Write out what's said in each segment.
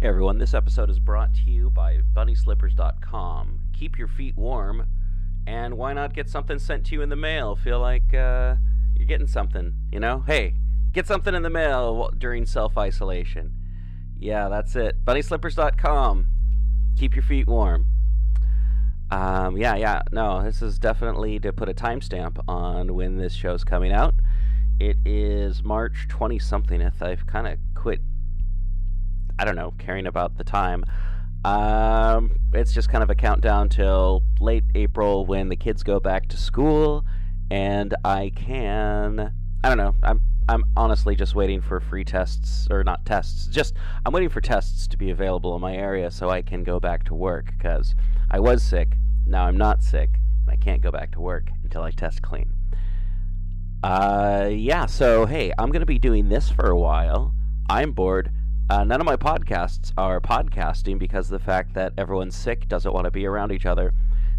Hey everyone, this episode is brought to you by BunnySlippers.com. Keep your feet warm, and why not get something sent to you in the mail? Feel like uh, you're getting something, you know? Hey, get something in the mail during self isolation. Yeah, that's it. BunnySlippers.com. Keep your feet warm. Um, yeah, yeah, no, this is definitely to put a timestamp on when this show's coming out. It is March 20 somethingth. I've kind of quit I don't know, caring about the time. Um, it's just kind of a countdown till late April when the kids go back to school, and I can. I don't know. I'm I'm honestly just waiting for free tests or not tests. Just I'm waiting for tests to be available in my area so I can go back to work because I was sick. Now I'm not sick, and I can't go back to work until I test clean. Uh, yeah. So hey, I'm gonna be doing this for a while. I'm bored. Uh, none of my podcasts are podcasting because of the fact that everyone's sick, doesn't want to be around each other.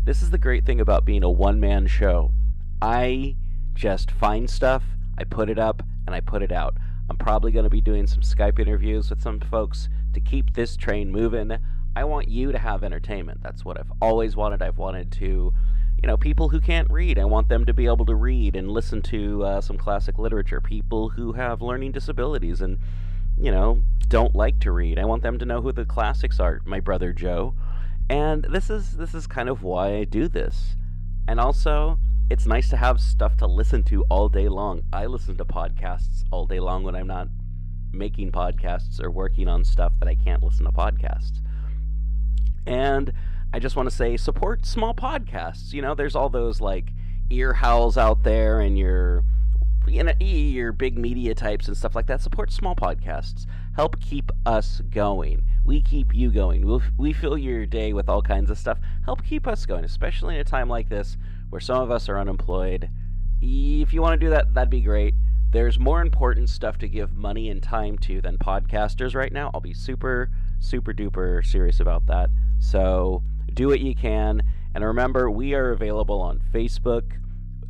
This is the great thing about being a one man show. I just find stuff, I put it up, and I put it out. I'm probably going to be doing some Skype interviews with some folks to keep this train moving. I want you to have entertainment. That's what I've always wanted. I've wanted to, you know, people who can't read, I want them to be able to read and listen to uh, some classic literature. People who have learning disabilities and you know, don't like to read. I want them to know who the classics are, my brother Joe. And this is this is kind of why I do this. And also, it's nice to have stuff to listen to all day long. I listen to podcasts all day long when I'm not making podcasts or working on stuff that I can't listen to podcasts. And I just want to say support small podcasts. You know, there's all those like Earwolfs out there and your you know, your big media types and stuff like that support small podcasts. Help keep us going. We keep you going. We'll, we fill your day with all kinds of stuff. Help keep us going, especially in a time like this where some of us are unemployed. If you want to do that, that'd be great. There's more important stuff to give money and time to than podcasters right now. I'll be super, super duper serious about that. So do what you can. And remember, we are available on Facebook.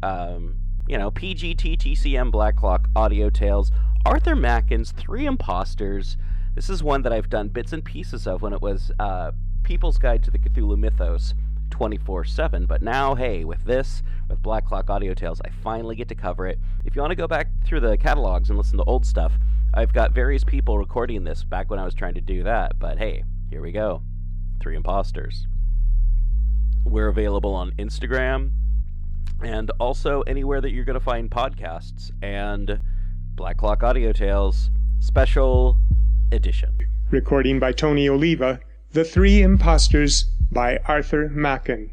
Um, you know, PGT, TCM, Black Clock, Audio Tales, Arthur Machen's Three Imposters. This is one that I've done bits and pieces of when it was uh, People's Guide to the Cthulhu Mythos 24 7. But now, hey, with this, with Black Clock Audio Tales, I finally get to cover it. If you want to go back through the catalogs and listen to old stuff, I've got various people recording this back when I was trying to do that. But hey, here we go Three Imposters. We're available on Instagram, and also anywhere that you're going to find podcasts and Black Clock Audio Tales Special Edition. Recording by Tony Oliva, The Three Imposters by Arthur Machen.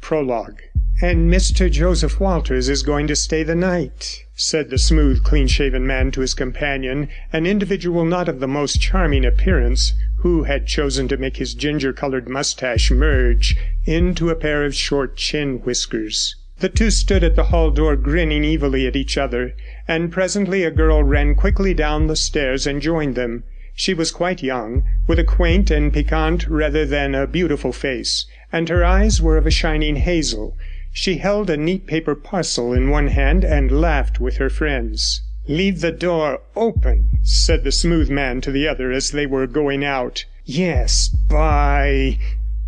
Prologue. And Mr. Joseph Walters is going to stay the night, said the smooth, clean shaven man to his companion, an individual not of the most charming appearance, who had chosen to make his ginger coloured moustache merge into a pair of short chin whiskers. The two stood at the hall door grinning evilly at each other, and presently a girl ran quickly down the stairs and joined them. She was quite young, with a quaint and piquant rather than a beautiful face, and her eyes were of a shining hazel. She held a neat paper parcel in one hand and laughed with her friends. "Leave the door open," said the smooth man to the other as they were going out. "Yes, by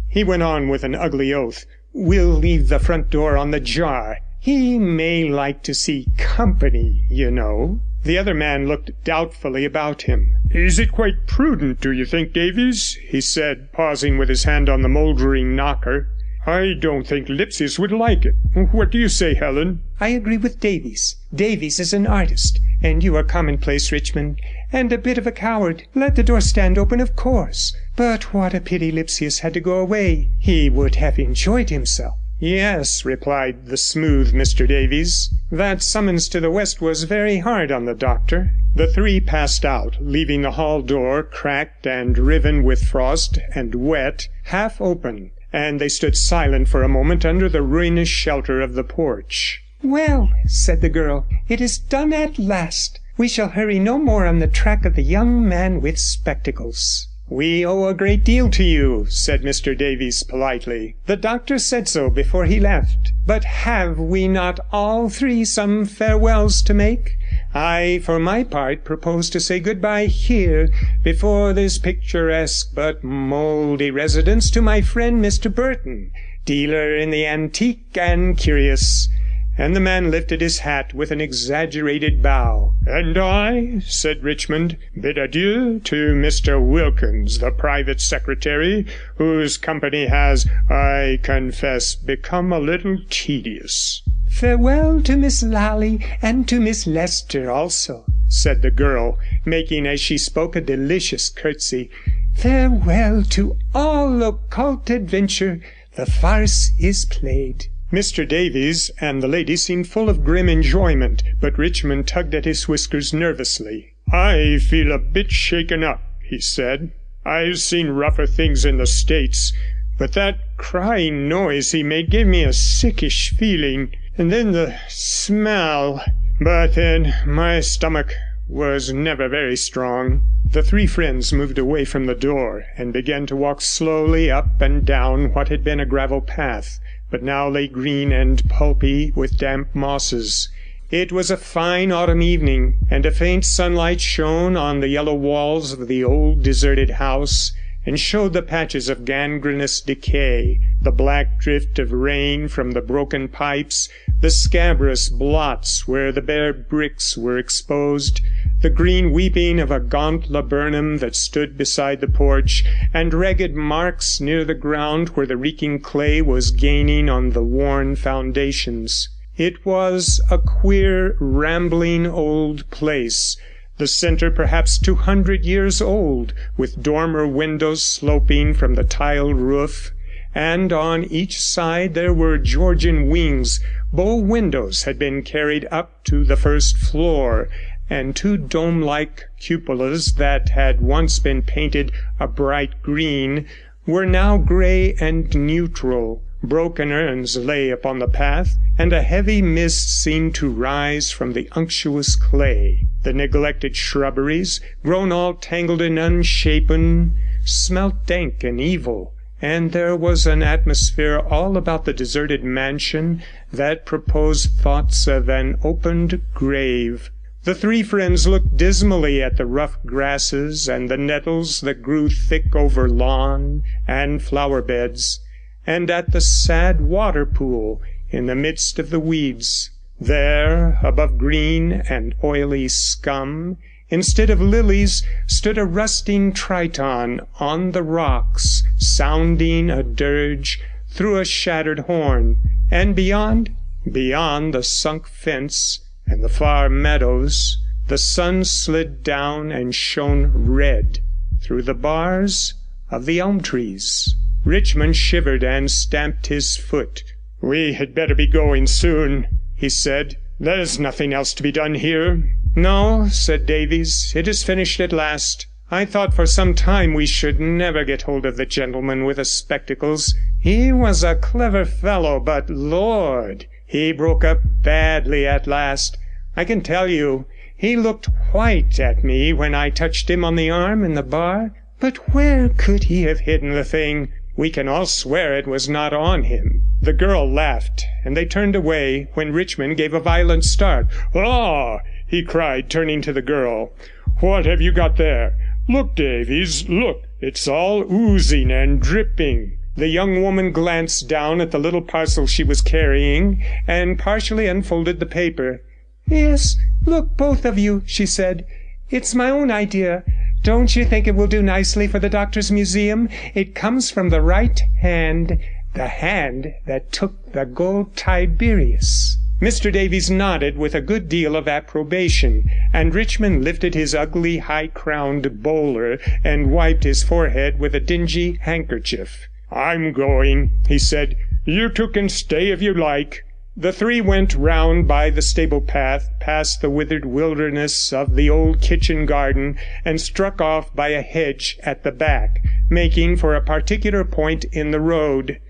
He went on with an ugly oath. We'll leave the front door on the jar. He may like to see company, you know." The other man looked doubtfully about him. "Is it quite prudent, do you think, Davies?" he said, pausing with his hand on the mouldering knocker. "I don't think Lipsius would like it. What do you say, Helen?" "I agree with Davies. Davies is an artist, and you are commonplace, Richmond, and a bit of a coward. Let the door stand open, of course. But what a pity Lipsius had to go away. He would have enjoyed himself." "Yes," replied the smooth Mr. Davies. "That summons to the west was very hard on the doctor." The three passed out, leaving the hall door, cracked and riven with frost and wet, half open, and they stood silent for a moment under the ruinous shelter of the porch. "Well," said the girl, "it is done at last. We shall hurry no more on the track of the young man with spectacles." "We owe a great deal to you," said Mr. Davies politely. "The doctor said so before he left. But have we not all three some farewells to make? I, for my part, propose to say good goodbye here, before this picturesque but mouldy residence, to my friend Mr. Burton, dealer in the antique and curious.' And the man lifted his hat with an exaggerated bow. 'And I,' said Richmond, 'bid adieu to Mr. Wilkins, the private secretary, whose company has, I confess, become a little tedious.' 'Farewell to Miss Lally, and to Miss Leicester also,' said the girl, making as she spoke a delicious curtsy. 'Farewell to all occult adventure. The farce is played.' Mr Davies and the lady seemed full of grim enjoyment, but Richmond tugged at his whiskers nervously. 'I feel a bit shaken up,' he said. 'I've seen rougher things in the States, but that crying noise he made gave me a sickish feeling, and then the smell but then my stomach was never very strong.' The three friends moved away from the door, and began to walk slowly up and down what had been a gravel path but now lay green and pulpy with damp mosses. It was a fine autumn evening, and a faint sunlight shone on the yellow walls of the old deserted house, and showed the patches of gangrenous decay, the black drift of rain from the broken pipes, the scabrous blots where the bare bricks were exposed, the green weeping of a gaunt laburnum that stood beside the porch, and ragged marks near the ground where the reeking clay was gaining on the worn foundations. It was a queer, rambling old place, the centre perhaps two hundred years old, with dormer windows sloping from the tiled roof, and on each side there were Georgian wings. Bow windows had been carried up to the first floor, and two dome-like cupolas that had once been painted a bright green were now grey and neutral. Broken urns lay upon the path, and a heavy mist seemed to rise from the unctuous clay. The neglected shrubberies, grown all tangled and unshapen, smelt dank and evil, and there was an atmosphere all about the deserted mansion that proposed thoughts of an opened grave. The three friends looked dismally at the rough grasses and the nettles that grew thick over lawn and flower beds, and at the sad water pool in the midst of the weeds. There, above green and oily scum, instead of lilies, stood a rusting triton on the rocks, sounding a dirge through a shattered horn, and beyond, beyond the sunk fence and the far meadows, the sun slid down and shone red through the bars of the elm trees. Richmond shivered and stamped his foot. 'We had better be going soon,' he said. 'There's nothing else to be done here.' 'No,' said Davies, 'it is finished at last. I thought for some time we should never get hold of the gentleman with the spectacles. He was a clever fellow, but, Lord! He broke up badly at last. I can tell you, he looked white at me when I touched him on the arm in the bar. But where could he have hidden the thing? We can all swear it was not on him.' The girl laughed, and they turned away, when Richmond gave a violent start. 'Ah!' he cried, turning to the girl. 'What have you got there? Look, Davies, look; it's all oozing and dripping.' The young woman glanced down at the little parcel she was carrying, and partially unfolded the paper. 'Yes, look, both of you,' she said. 'It's my own idea. Don't you think it will do nicely for the doctor's museum? It comes from the right hand, the hand that took the gold Tiberius.' Mr Davies nodded with a good deal of approbation, and Richmond lifted his ugly high crowned bowler and wiped his forehead with a dingy handkerchief. 'I'm going,' he said. 'You two can stay if you like.' The three went round by the stable path, past the withered wilderness of the old kitchen garden, and struck off by a hedge at the back, making for a particular point in the road.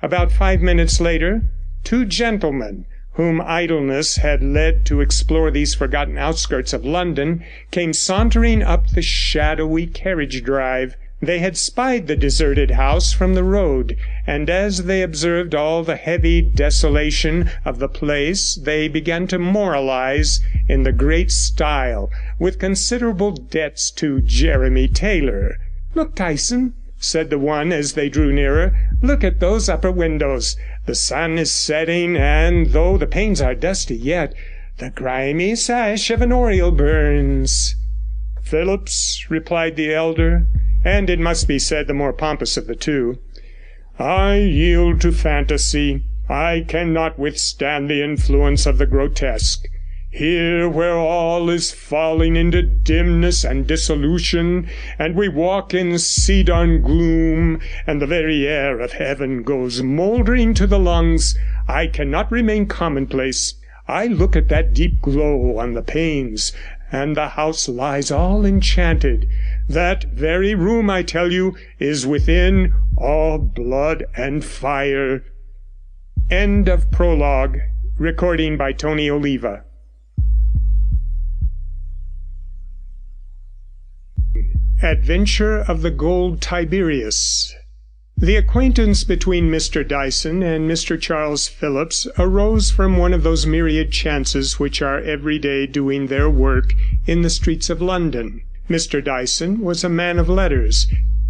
About five minutes later, two gentlemen, whom idleness had led to explore these forgotten outskirts of London, came sauntering up the shadowy carriage drive. They had spied the deserted house from the road, and as they observed all the heavy desolation of the place they began to moralize in the great style, with considerable debts to Jeremy Taylor. 'Look, Dyson,' said the one as they drew nearer, 'look at those upper windows. The sun is setting, and though the panes are dusty yet, the grimy sash of an oriel burns.' 'Phillips,' replied the elder and, it must be said, the more pompous of the two. I yield to fantasy. I cannot withstand the influence of the grotesque. Here, where all is falling into dimness and dissolution, and we walk in cedarn gloom, and the very air of heaven goes mouldering to the lungs, I cannot remain commonplace. I look at that deep glow on the panes, and the house lies all enchanted. That very room, I tell you, is within all blood and fire. End of prologue. Recording by Tony Oliva. Adventure of the Gold Tiberius. The acquaintance between Mr Dyson and Mr Charles Phillips arose from one of those myriad chances which are every day doing their work in the streets of London. Mr Dyson was a man of letters,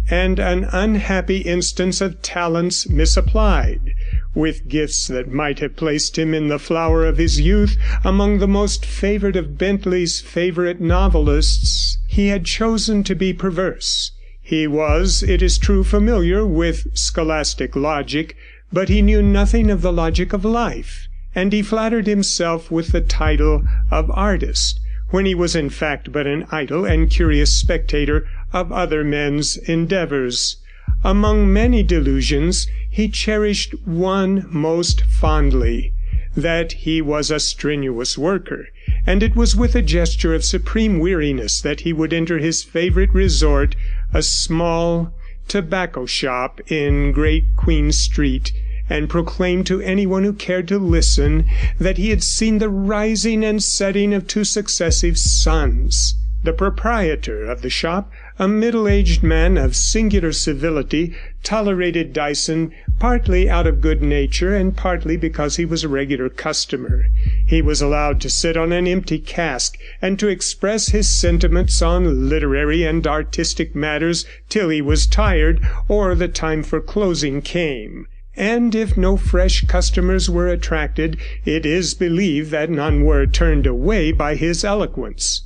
and an unhappy instance of talents misapplied. With gifts that might have placed him in the flower of his youth among the most favoured of Bentley's favourite novelists, he had chosen to be perverse. He was, it is true, familiar with scholastic logic, but he knew nothing of the logic of life, and he flattered himself with the title of artist when he was in fact but an idle and curious spectator of other men's endeavours. Among many delusions, he cherished one most fondly that he was a strenuous worker, and it was with a gesture of supreme weariness that he would enter his favourite resort, a small tobacco shop in Great Queen Street and proclaimed to anyone who cared to listen that he had seen the rising and setting of two successive suns. The proprietor of the shop, a middle-aged man of singular civility, tolerated Dyson partly out of good nature and partly because he was a regular customer. He was allowed to sit on an empty cask and to express his sentiments on literary and artistic matters till he was tired or the time for closing came and if no fresh customers were attracted, it is believed that none were turned away by his eloquence.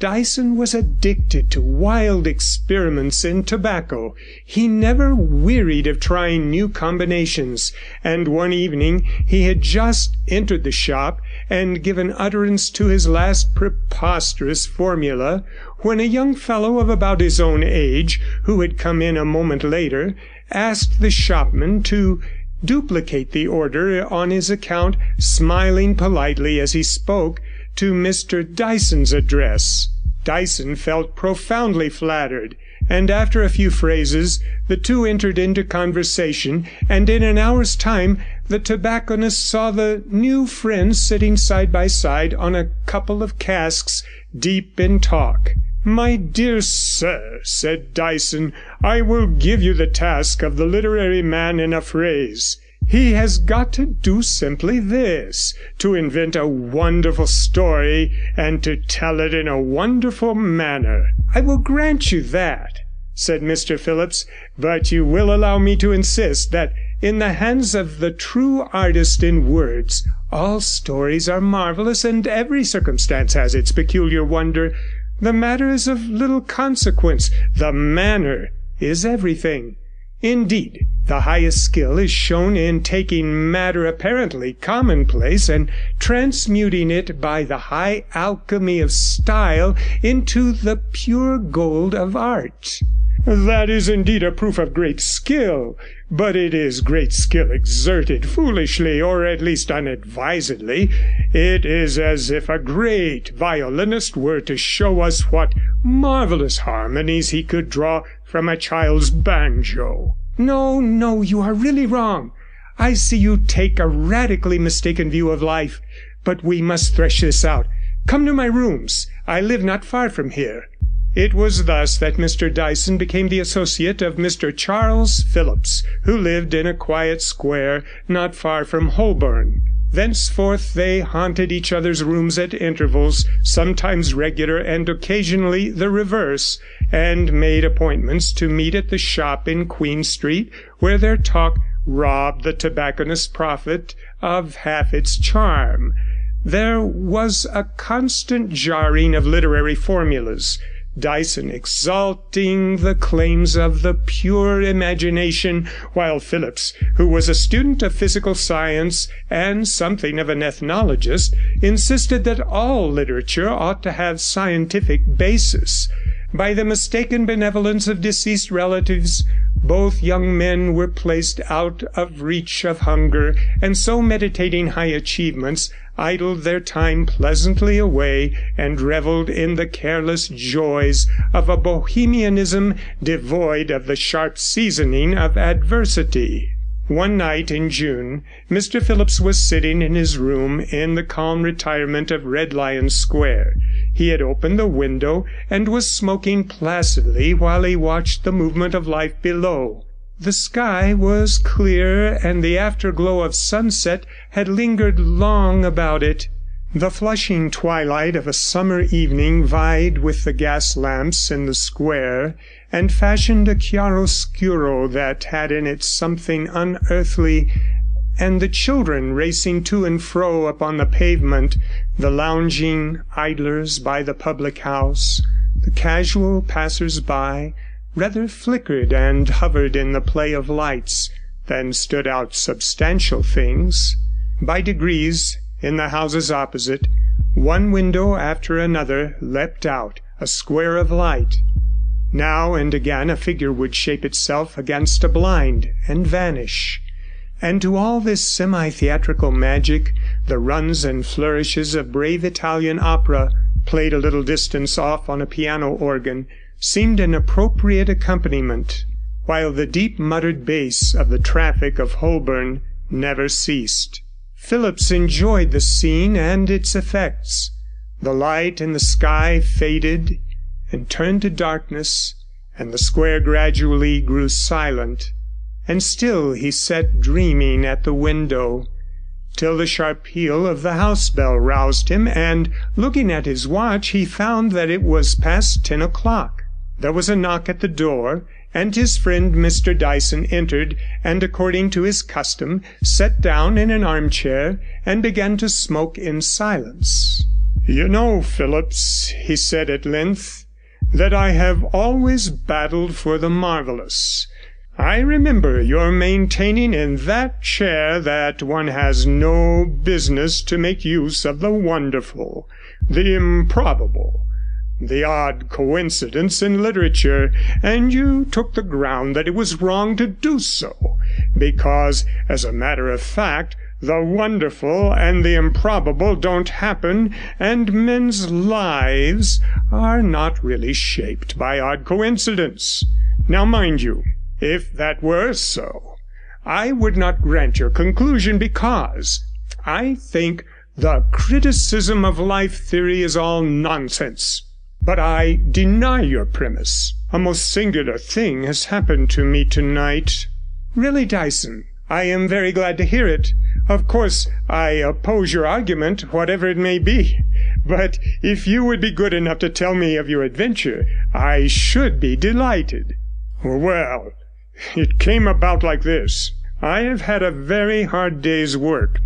Dyson was addicted to wild experiments in tobacco. He never wearied of trying new combinations, and one evening he had just entered the shop and given utterance to his last preposterous formula, when a young fellow of about his own age, who had come in a moment later, asked the shopman to duplicate the order on his account, smiling politely as he spoke to Mr Dyson's address. Dyson felt profoundly flattered, and after a few phrases the two entered into conversation, and in an hour's time the tobacconist saw the new friends sitting side by side on a couple of casks, deep in talk. My dear sir, said Dyson, I will give you the task of the literary man in a phrase. He has got to do simply this to invent a wonderful story and to tell it in a wonderful manner. I will grant you that, said Mr Phillips, but you will allow me to insist that in the hands of the true artist in words, all stories are marvellous and every circumstance has its peculiar wonder. The matter is of little consequence. The manner is everything. Indeed, the highest skill is shown in taking matter apparently commonplace and transmuting it by the high alchemy of style into the pure gold of art. That is indeed a proof of great skill, but it is great skill exerted foolishly, or at least unadvisedly. It is as if a great violinist were to show us what marvellous harmonies he could draw from a child's banjo. No, no, you are really wrong. I see you take a radically mistaken view of life. But we must thresh this out. Come to my rooms. I live not far from here. It was thus that Mr Dyson became the associate of Mr Charles Phillipps, who lived in a quiet square not far from Holborn. Thenceforth they haunted each other's rooms at intervals, sometimes regular and occasionally the reverse, and made appointments to meet at the shop in Queen Street, where their talk robbed the tobacconist's profit of half its charm. There was a constant jarring of literary formulas. Dyson exalting the claims of the pure imagination, while Phillipps, who was a student of physical science and something of an ethnologist, insisted that all literature ought to have scientific basis. By the mistaken benevolence of deceased relatives, both young men were placed out of reach of hunger, and so meditating high achievements, idled their time pleasantly away and revelled in the careless joys of a bohemianism devoid of the sharp seasoning of adversity. One night in June, Mr Phillipps was sitting in his room in the calm retirement of Red Lion Square. He had opened the window and was smoking placidly while he watched the movement of life below. The sky was clear, and the afterglow of sunset had lingered long about it. The flushing twilight of a summer evening vied with the gas lamps in the square, and fashioned a chiaroscuro that had in it something unearthly and the children racing to and fro upon the pavement, the lounging idlers by the public house, the casual passers by, rather flickered and hovered in the play of lights than stood out substantial things. By degrees, in the houses opposite, one window after another leapt out, a square of light. Now and again a figure would shape itself against a blind and vanish. And to all this semi theatrical magic, the runs and flourishes of brave Italian opera, played a little distance off on a piano organ, seemed an appropriate accompaniment, while the deep muttered bass of the traffic of Holborn never ceased. Phillipps enjoyed the scene and its effects. The light in the sky faded and turned to darkness, and the square gradually grew silent and still he sat dreaming at the window, till the sharp peal of the house bell roused him, and, looking at his watch, he found that it was past ten o'clock. There was a knock at the door, and his friend Mr Dyson entered, and, according to his custom, sat down in an armchair and began to smoke in silence. 'You know, Phillipps,' he said at length, 'that I have always battled for the marvellous. I remember your maintaining in that chair that one has no business to make use of the wonderful, the improbable, the odd coincidence in literature, and you took the ground that it was wrong to do so, because, as a matter of fact, the wonderful and the improbable don't happen, and men's lives are not really shaped by odd coincidence. Now, mind you, if that were so, I would not grant your conclusion because I think the criticism of life theory is all nonsense. But I deny your premise. A most singular thing has happened to me tonight. Really, Dyson, I am very glad to hear it. Of course, I oppose your argument, whatever it may be. But if you would be good enough to tell me of your adventure, I should be delighted. Well, it came about like this. I have had a very hard day's work.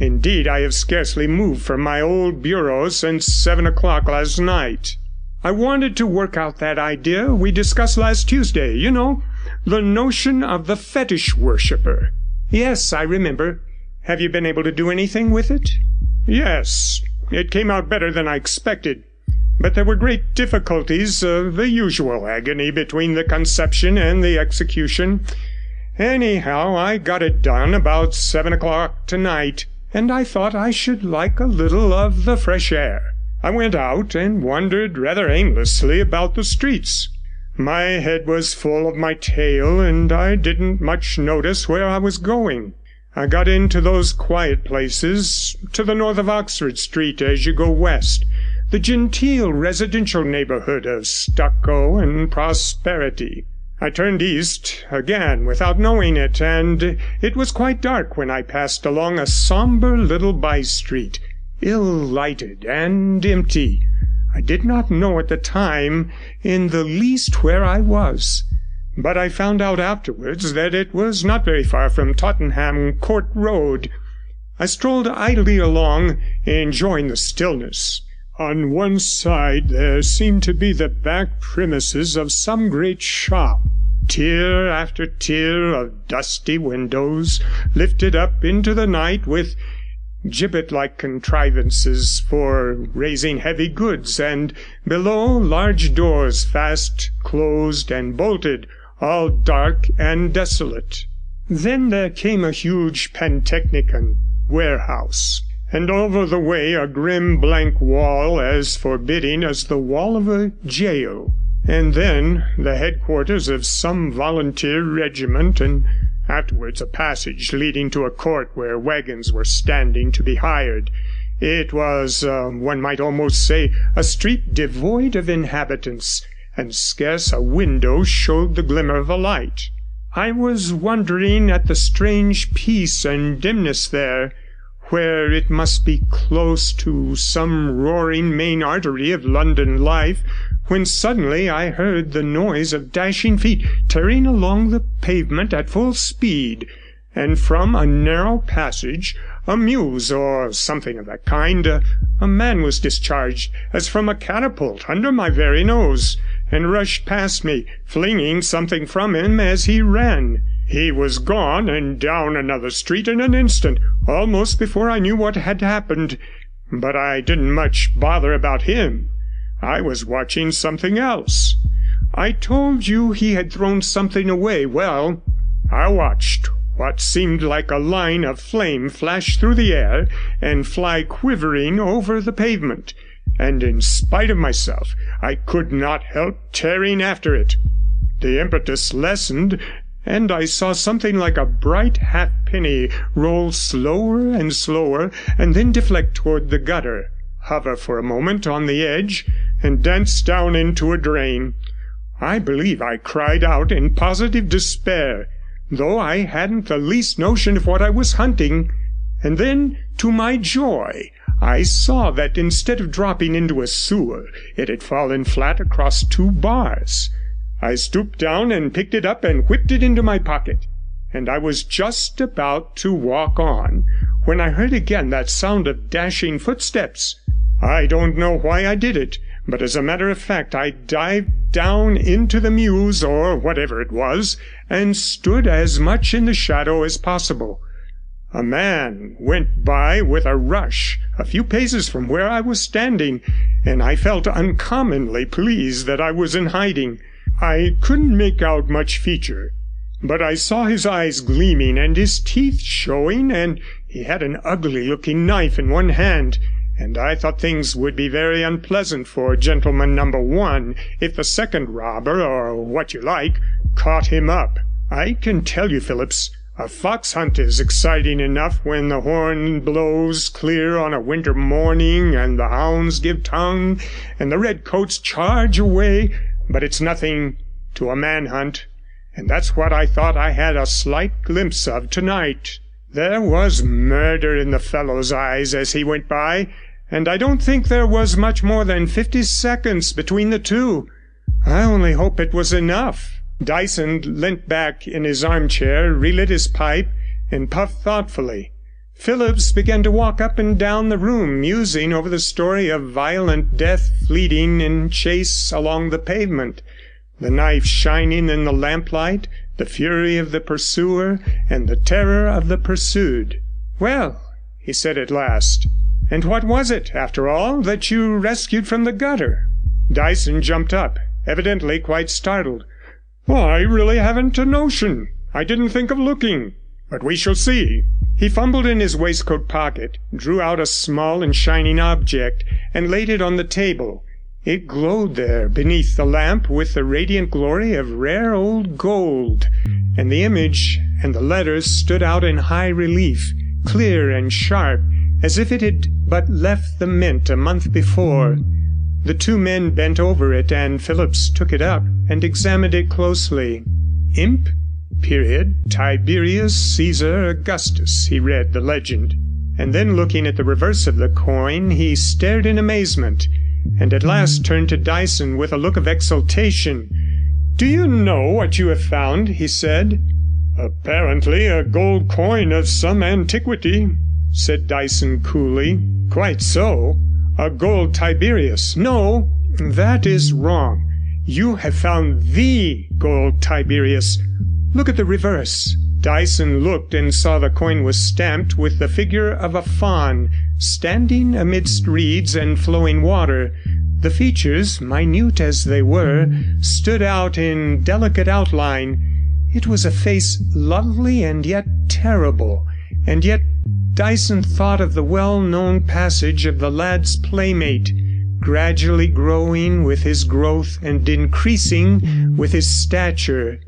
Indeed, I have scarcely moved from my old bureau since seven o'clock last night. I wanted to work out that idea we discussed last Tuesday, you know, the notion of the fetish worshipper. Yes, I remember. Have you been able to do anything with it? Yes, it came out better than I expected. But there were great difficulties, uh, the usual agony between the conception and the execution. Anyhow, I got it done about seven o'clock tonight, and I thought I should like a little of the fresh air. I went out and wandered rather aimlessly about the streets. My head was full of my tale, and I didn't much notice where I was going. I got into those quiet places to the north of Oxford Street as you go west the genteel residential neighborhood of stucco and prosperity. I turned east again without knowing it, and it was quite dark when I passed along a sombre little by street, ill lighted and empty. I did not know at the time in the least where I was, but I found out afterwards that it was not very far from Tottenham Court Road. I strolled idly along, enjoying the stillness. On one side there seemed to be the back premises of some great shop. Tier after tier of dusty windows lifted up into the night with gibbet like contrivances for raising heavy goods, and below large doors fast closed and bolted, all dark and desolate. Then there came a huge pantechnicon warehouse and over the way a grim blank wall as forbidding as the wall of a jail, and then the headquarters of some volunteer regiment, and afterwards a passage leading to a court where wagons were standing to be hired. It was, uh, one might almost say, a street devoid of inhabitants, and scarce a window showed the glimmer of a light. I was wondering at the strange peace and dimness there, where it must be close to some roaring main artery of London life, when suddenly I heard the noise of dashing feet tearing along the pavement at full speed, and from a narrow passage, a mews or something of that kind, a, man was discharged as from a catapult under my very nose, and rushed past me, flinging something from him as he ran. He was gone and down another street in an instant, almost before I knew what had happened. But I didn't much bother about him. I was watching something else. I told you he had thrown something away. Well, I watched what seemed like a line of flame flash through the air and fly quivering over the pavement, and in spite of myself I could not help tearing after it. The impetus lessened, and I saw something like a bright halfpenny roll slower and slower, and then deflect toward the gutter, hover for a moment on the edge, and dance down into a drain. I believe I cried out in positive despair, though I hadn't the least notion of what I was hunting, and then, to my joy, I saw that instead of dropping into a sewer, it had fallen flat across two bars. I stooped down and picked it up and whipped it into my pocket, and I was just about to walk on when I heard again that sound of dashing footsteps. I don't know why I did it, but as a matter of fact I dived down into the mews, or whatever it was, and stood as much in the shadow as possible. A man went by with a rush a few paces from where I was standing, and I felt uncommonly pleased that I was in hiding. I couldn't make out much feature, but I saw his eyes gleaming and his teeth showing, and he had an ugly looking knife in one hand, and I thought things would be very unpleasant for gentleman number one if the second robber, or what you like, caught him up. I can tell you, Phillips, a fox hunt is exciting enough when the horn blows clear on a winter morning, and the hounds give tongue, and the redcoats charge away but it's nothing to a manhunt, and that's what I thought I had a slight glimpse of tonight. There was murder in the fellow's eyes as he went by, and I don't think there was much more than fifty seconds between the two. I only hope it was enough. Dyson leant back in his armchair, relit his pipe, and puffed thoughtfully. Phillips began to walk up and down the room, musing over the story of violent death fleeting in chase along the pavement, the knife shining in the lamplight, the fury of the pursuer, and the terror of the pursued. 'Well,' he said at last, 'and what was it, after all, that you rescued from the gutter?' Dyson jumped up, evidently quite startled. 'I really haven't a notion. I didn't think of looking. But we shall see.' He fumbled in his waistcoat pocket, drew out a small and shining object, and laid it on the table. It glowed there beneath the lamp with the radiant glory of rare old gold, and the image and the letters stood out in high relief, clear and sharp, as if it had but left the mint a month before. The two men bent over it, and Phillips took it up and examined it closely. Imp, period, Tiberius Caesar Augustus, he read the legend. And then looking at the reverse of the coin, he stared in amazement, and at last turned to Dyson with a look of exultation. Do you know what you have found? he said. Apparently a gold coin of some antiquity, said Dyson coolly. Quite so. A gold Tiberius. No, that is wrong. You have found the gold Tiberius. Look at the reverse. Dyson looked and saw the coin was stamped with the figure of a faun standing amidst reeds and flowing water. The features, minute as they were, stood out in delicate outline. It was a face lovely and yet terrible, and yet Dyson thought of the well known passage of the lad's playmate, gradually growing with his growth and increasing with his stature,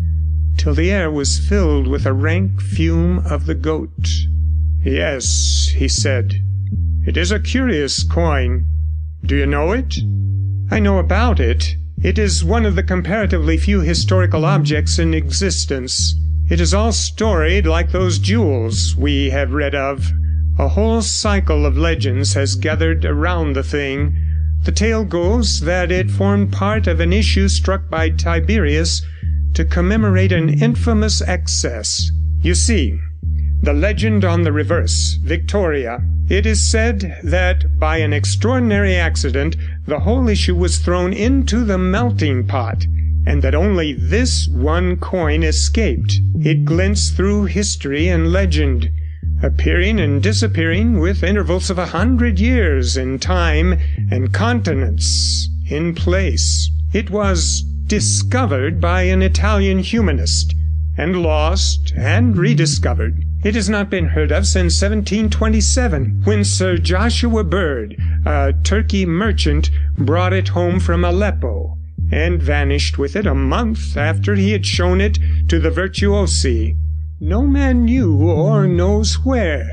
till the air was filled with a rank fume of the goat. Yes, he said, it is a curious coin. Do you know it? I know about it. It is one of the comparatively few historical objects in existence. It is all storied like those jewels we have read of. A whole cycle of legends has gathered around the thing. The tale goes that it formed part of an issue struck by Tiberius to commemorate an infamous excess. You see, the legend on the reverse, Victoria. It is said that by an extraordinary accident the whole issue was thrown into the melting pot, and that only this one coin escaped. It glints through history and legend, appearing and disappearing with intervals of a hundred years in time and continents in place. It was discovered by an Italian humanist, and lost and rediscovered. It has not been heard of since 1727, when Sir Joshua Bird, a Turkey merchant, brought it home from Aleppo, and vanished with it a month after he had shown it to the virtuosi. No man knew or knows where.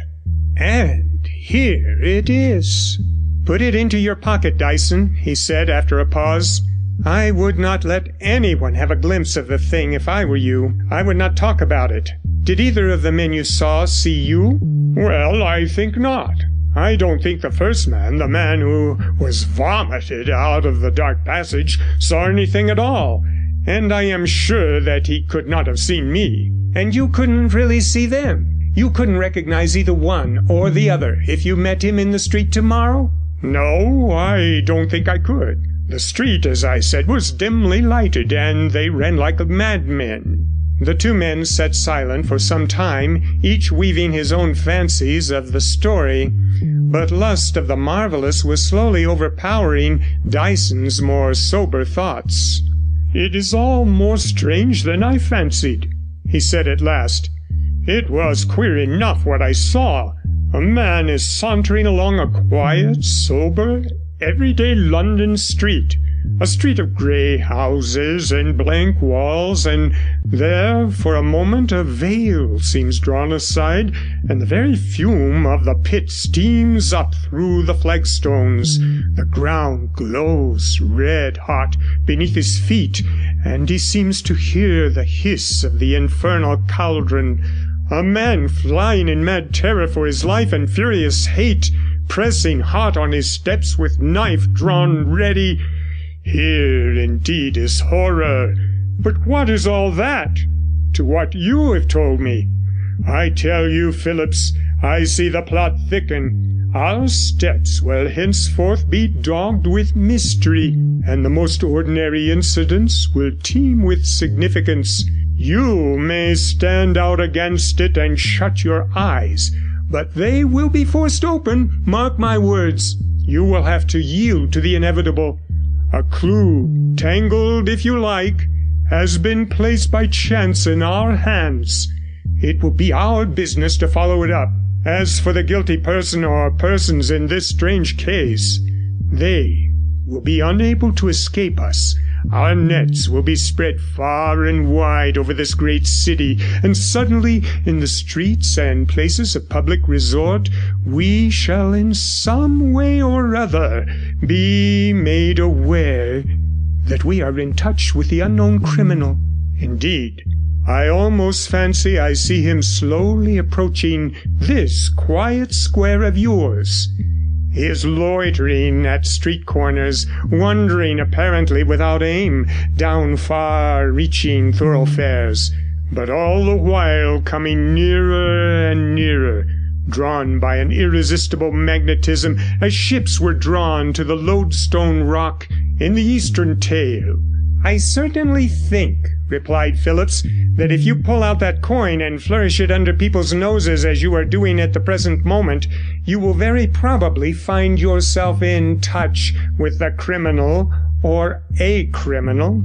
And here it is. Put it into your pocket, Dyson, he said after a pause. I would not let anyone have a glimpse of the thing if I were you. I would not talk about it. Did either of the men you saw see you? Well, I think not. I don't think the first man, the man who was vomited out of the dark passage, saw anything at all, and I am sure that he could not have seen me. And you couldn't really see them? You couldn't recognize either one or the other if you met him in the street tomorrow? No, I don't think I could. The street, as I said, was dimly lighted, and they ran like madmen. The two men sat silent for some time, each weaving his own fancies of the story. But lust of the marvellous was slowly overpowering Dyson's more sober thoughts. It is all more strange than I fancied, he said at last. It was queer enough what I saw. A man is sauntering along a quiet, sober, everyday London street a street of grey houses and blank walls, and there for a moment a veil seems drawn aside, and the very fume of the pit steams up through the flagstones. The ground glows red hot beneath his feet, and he seems to hear the hiss of the infernal cauldron. A man flying in mad terror for his life and furious hate, pressing hot on his steps with knife drawn ready here indeed is horror. But what is all that to what you have told me? I tell you, Phillips, I see the plot thicken. Our steps will henceforth be dogged with mystery, and the most ordinary incidents will teem with significance. You may stand out against it and shut your eyes, but they will be forced open, mark my words. You will have to yield to the inevitable. A clue, tangled if you like, has been placed by chance in our hands. It will be our business to follow it up. As for the guilty person or persons in this strange case, they will be unable to escape us our nets will be spread far and wide over this great city, and suddenly, in the streets and places of public resort, we shall in some way or other be made aware that we are in touch with the unknown criminal. Indeed, I almost fancy I see him slowly approaching this quiet square of yours. He is loitering at street corners, wandering apparently without aim down far reaching thoroughfares, but all the while coming nearer and nearer, drawn by an irresistible magnetism as ships were drawn to the lodestone rock in the eastern tale. I certainly think, replied Phillips, that if you pull out that coin and flourish it under people's noses as you are doing at the present moment, you will very probably find yourself in touch with the criminal or a criminal.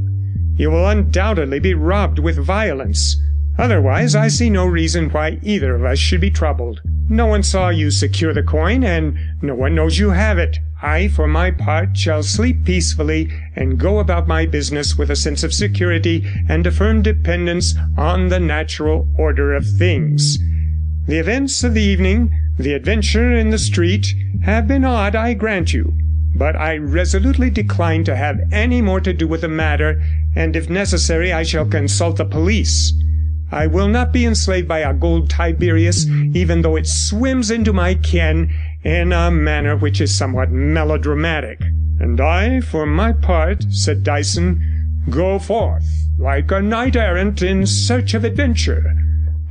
You will undoubtedly be robbed with violence. Otherwise, I see no reason why either of us should be troubled. No one saw you secure the coin, and no one knows you have it. I, for my part, shall sleep peacefully and go about my business with a sense of security and a firm dependence on the natural order of things. The events of the evening, the adventure in the street, have been odd, I grant you, but I resolutely decline to have any more to do with the matter, and if necessary I shall consult the police. I will not be enslaved by a gold Tiberius, even though it swims into my ken in a manner which is somewhat melodramatic. And I, for my part, said Dyson, go forth like a knight errant in search of adventure.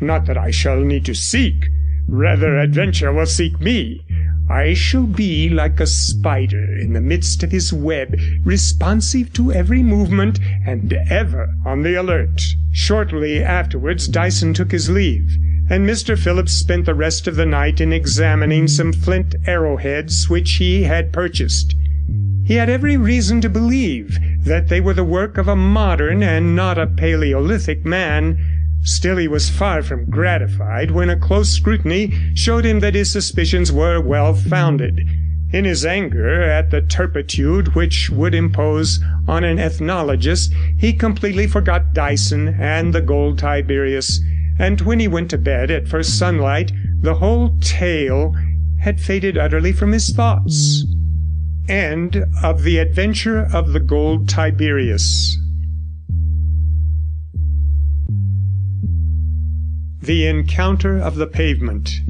Not that I shall need to seek, rather adventure will seek me. I shall be like a spider in the midst of his web, responsive to every movement and ever on the alert. Shortly afterwards Dyson took his leave and Mr. Phillips spent the rest of the night in examining some flint arrowheads which he had purchased. He had every reason to believe that they were the work of a modern and not a Paleolithic man. Still he was far from gratified when a close scrutiny showed him that his suspicions were well founded. In his anger at the turpitude which would impose on an ethnologist, he completely forgot Dyson and the gold Tiberius and when he went to bed at first sunlight, the whole tale had faded utterly from his thoughts. End of The Adventure of the Gold Tiberius. The Encounter of the Pavement.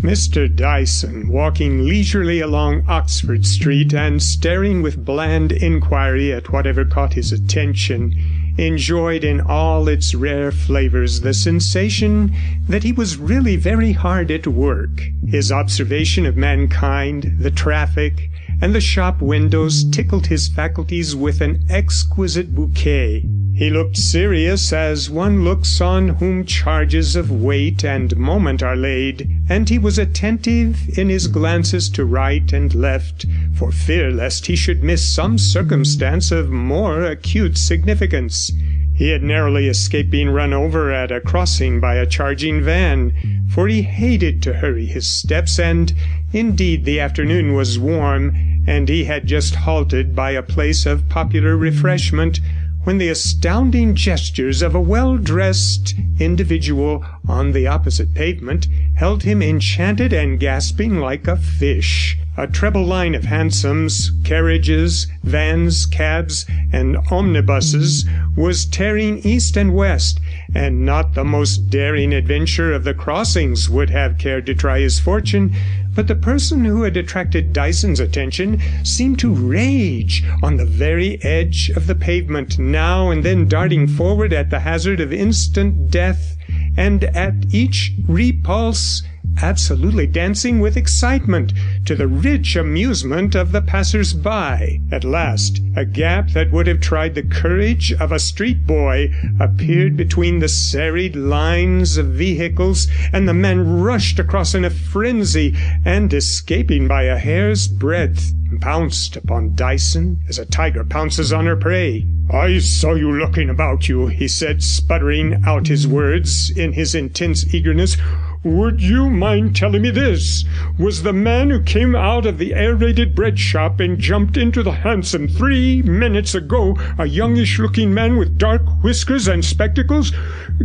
Mr. Dyson, walking leisurely along Oxford Street and staring with bland inquiry at whatever caught his attention, enjoyed in all its rare flavours the sensation that he was really very hard at work. His observation of mankind, the traffic, and the shop windows tickled his faculties with an exquisite bouquet. He looked serious as one looks on whom charges of weight and moment are laid, and he was attentive in his glances to right and left, for fear lest he should miss some circumstance of more acute significance. He had narrowly escaped being run over at a crossing by a charging van, for he hated to hurry his steps, and indeed the afternoon was warm, and he had just halted by a place of popular refreshment when the astounding gestures of a well-dressed individual on the opposite pavement held him enchanted and gasping like a fish. A treble line of hansoms, carriages, vans, cabs, and omnibuses was tearing east and west, and not the most daring adventurer of the crossings would have cared to try his fortune but the person who had attracted Dyson's attention seemed to rage on the very edge of the pavement, now and then darting forward at the hazard of instant death, and at each repulse absolutely dancing with excitement, to the rich amusement of the passers by. At last, a gap that would have tried the courage of a street boy appeared between the serried lines of vehicles, and the man rushed across in a frenzy, and escaping by a hair's breadth, pounced upon Dyson as a tiger pounces on her prey. I saw you looking about you, he said, sputtering out his words in his intense eagerness. Would you mind telling me this? Was the man who came out of the aerated bread shop and jumped into the hansom three minutes ago a youngish looking man with dark whiskers and spectacles?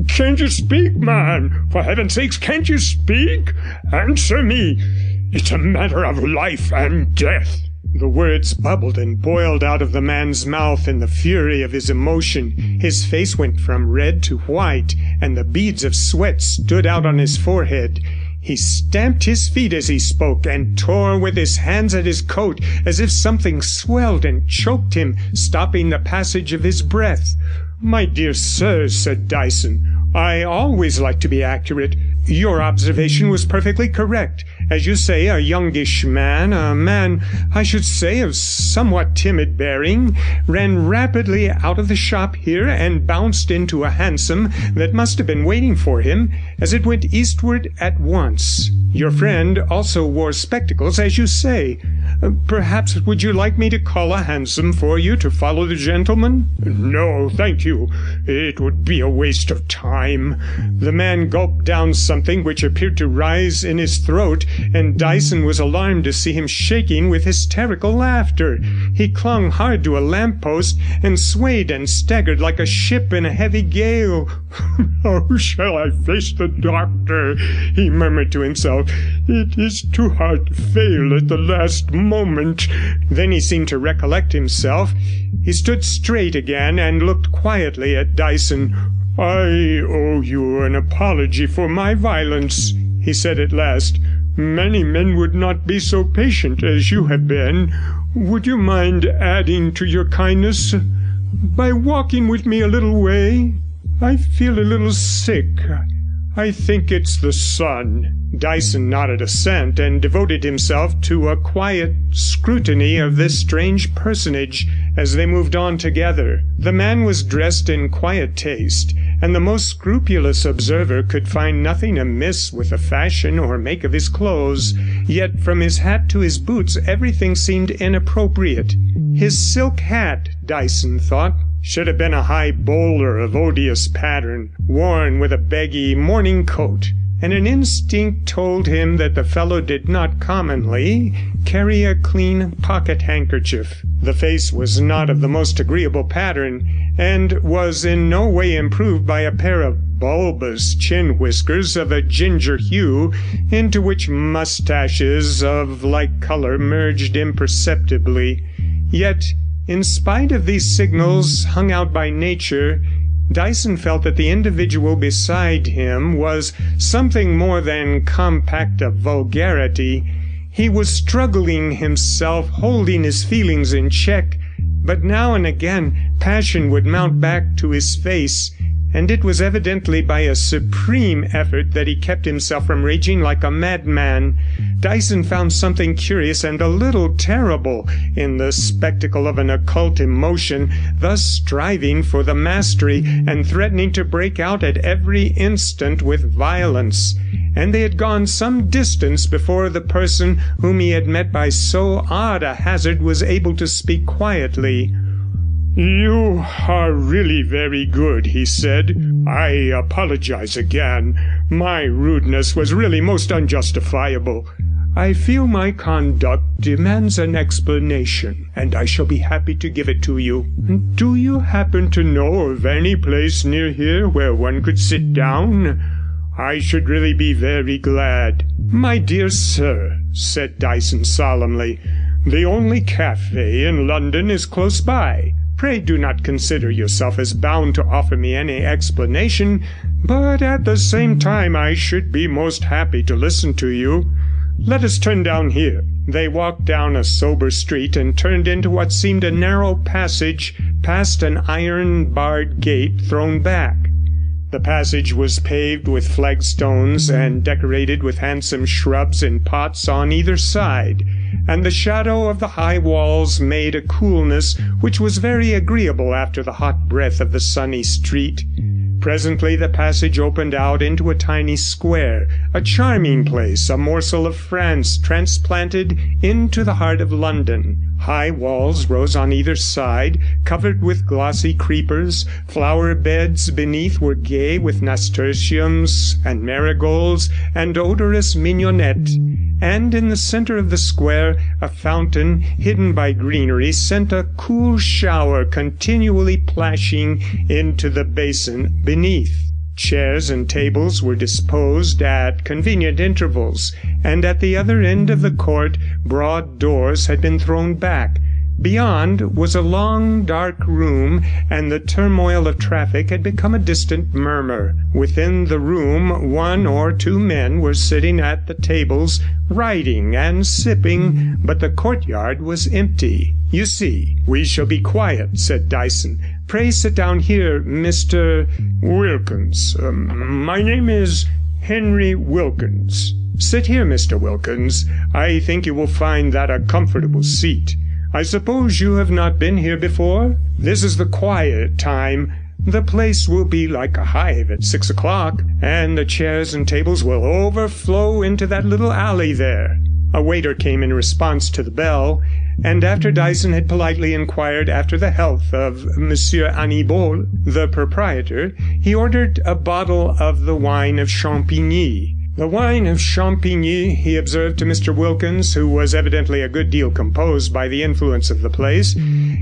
Can't you speak, man? For heaven's sakes, can't you speak? Answer me. It's a matter of life and death. The words bubbled and boiled out of the man's mouth in the fury of his emotion. His face went from red to white, and the beads of sweat stood out on his forehead. He stamped his feet as he spoke, and tore with his hands at his coat, as if something swelled and choked him, stopping the passage of his breath. My dear sir, said Dyson, I always like to be accurate. Your observation was perfectly correct. As you say, a youngish man, a man, I should say, of somewhat timid bearing, ran rapidly out of the shop here and bounced into a hansom that must have been waiting for him as it went eastward at once. Your friend also wore spectacles, as you say. Uh, perhaps would you like me to call a hansom for you to follow the gentleman? No, thank you. It would be a waste of time. The man gulped down something which appeared to rise in his throat, and Dyson was alarmed to see him shaking with hysterical laughter. He clung hard to a lamp post and swayed and staggered like a ship in a heavy gale. How shall I face the doctor? he murmured to himself. It is too hard to fail at the last moment. Then he seemed to recollect himself. He stood straight again and looked quietly at Dyson. I Oh, owe you an apology for my violence, he said at last. Many men would not be so patient as you have been. Would you mind adding to your kindness by walking with me a little way? I feel a little sick. I think it's the sun. Dyson nodded assent and devoted himself to a quiet scrutiny of this strange personage as they moved on together. The man was dressed in quiet taste, and the most scrupulous observer could find nothing amiss with the fashion or make of his clothes, yet from his hat to his boots everything seemed inappropriate. His silk hat, Dyson thought, should have been a high bowler of odious pattern, worn with a baggy morning coat, and an instinct told him that the fellow did not commonly carry a clean pocket handkerchief. The face was not of the most agreeable pattern, and was in no way improved by a pair of bulbous chin whiskers of a ginger hue, into which moustaches of like colour merged imperceptibly. Yet in spite of these signals hung out by nature, Dyson felt that the individual beside him was something more than compact of vulgarity. He was struggling himself, holding his feelings in check, but now and again passion would mount back to his face, and it was evidently by a supreme effort that he kept himself from raging like a madman. Dyson found something curious and a little terrible in the spectacle of an occult emotion thus striving for the mastery and threatening to break out at every instant with violence. And they had gone some distance before the person whom he had met by so odd a hazard was able to speak quietly. You are really very good, he said. I apologize again. My rudeness was really most unjustifiable. I feel my conduct demands an explanation, and I shall be happy to give it to you. Do you happen to know of any place near here where one could sit down? I should really be very glad. My dear sir, said Dyson solemnly, the only cafe in London is close by. Pray do not consider yourself as bound to offer me any explanation, but at the same time I should be most happy to listen to you. Let us turn down here. They walked down a sober street and turned into what seemed a narrow passage past an iron barred gate thrown back. The passage was paved with flagstones and decorated with handsome shrubs in pots on either side, and the shadow of the high walls made a coolness which was very agreeable after the hot breath of the sunny street. Presently the passage opened out into a tiny square, a charming place, a morsel of France transplanted into the heart of London. High walls rose on either side, covered with glossy creepers; flower beds beneath were gay with nasturtiums and marigolds and odorous mignonette; and in the centre of the square a fountain, hidden by greenery, sent a cool shower continually plashing into the basin beneath. Chairs and tables were disposed at convenient intervals, and at the other end of the court broad doors had been thrown back. Beyond was a long dark room, and the turmoil of traffic had become a distant murmur. Within the room one or two men were sitting at the tables writing and sipping, but the courtyard was empty. 'You see, we shall be quiet,' said Dyson. 'Pray sit down here, Mr Wilkins. Um, my name is Henry Wilkins. Sit here, Mr Wilkins. I think you will find that a comfortable seat. I suppose you have not been here before? This is the quiet time. The place will be like a hive at six o'clock, and the chairs and tables will overflow into that little alley there.' A waiter came in response to the bell, and after Dyson had politely inquired after the health of Monsieur Annibal, the proprietor, he ordered a bottle of the wine of Champigny. The wine of Champigny, he observed to Mr Wilkins, who was evidently a good deal composed by the influence of the place,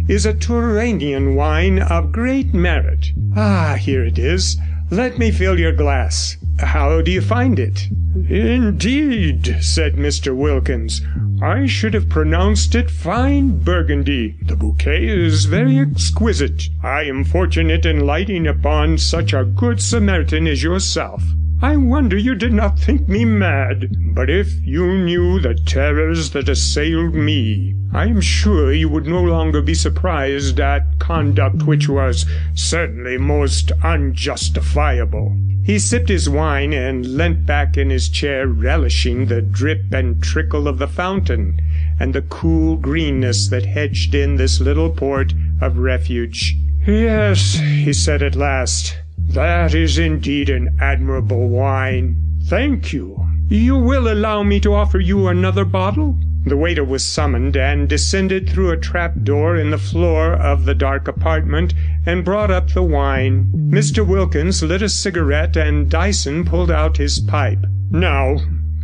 is a Touranian wine of great merit. Ah, here it is. Let me fill your glass. How do you find it?' 'Indeed,' said Mr Wilkins, 'I should have pronounced it fine Burgundy. The bouquet is very exquisite. I am fortunate in lighting upon such a good Samaritan as yourself. I wonder you did not think me mad, but if you knew the terrors that assailed me, I am sure you would no longer be surprised at conduct which was certainly most unjustifiable.' He sipped his wine and leant back in his chair, relishing the drip and trickle of the fountain, and the cool greenness that hedged in this little port of refuge. 'Yes,' he said at last. That is indeed an admirable wine. Thank you. You will allow me to offer you another bottle?' The waiter was summoned, and descended through a trap door in the floor of the dark apartment, and brought up the wine. Mr Wilkins lit a cigarette, and Dyson pulled out his pipe. 'Now,'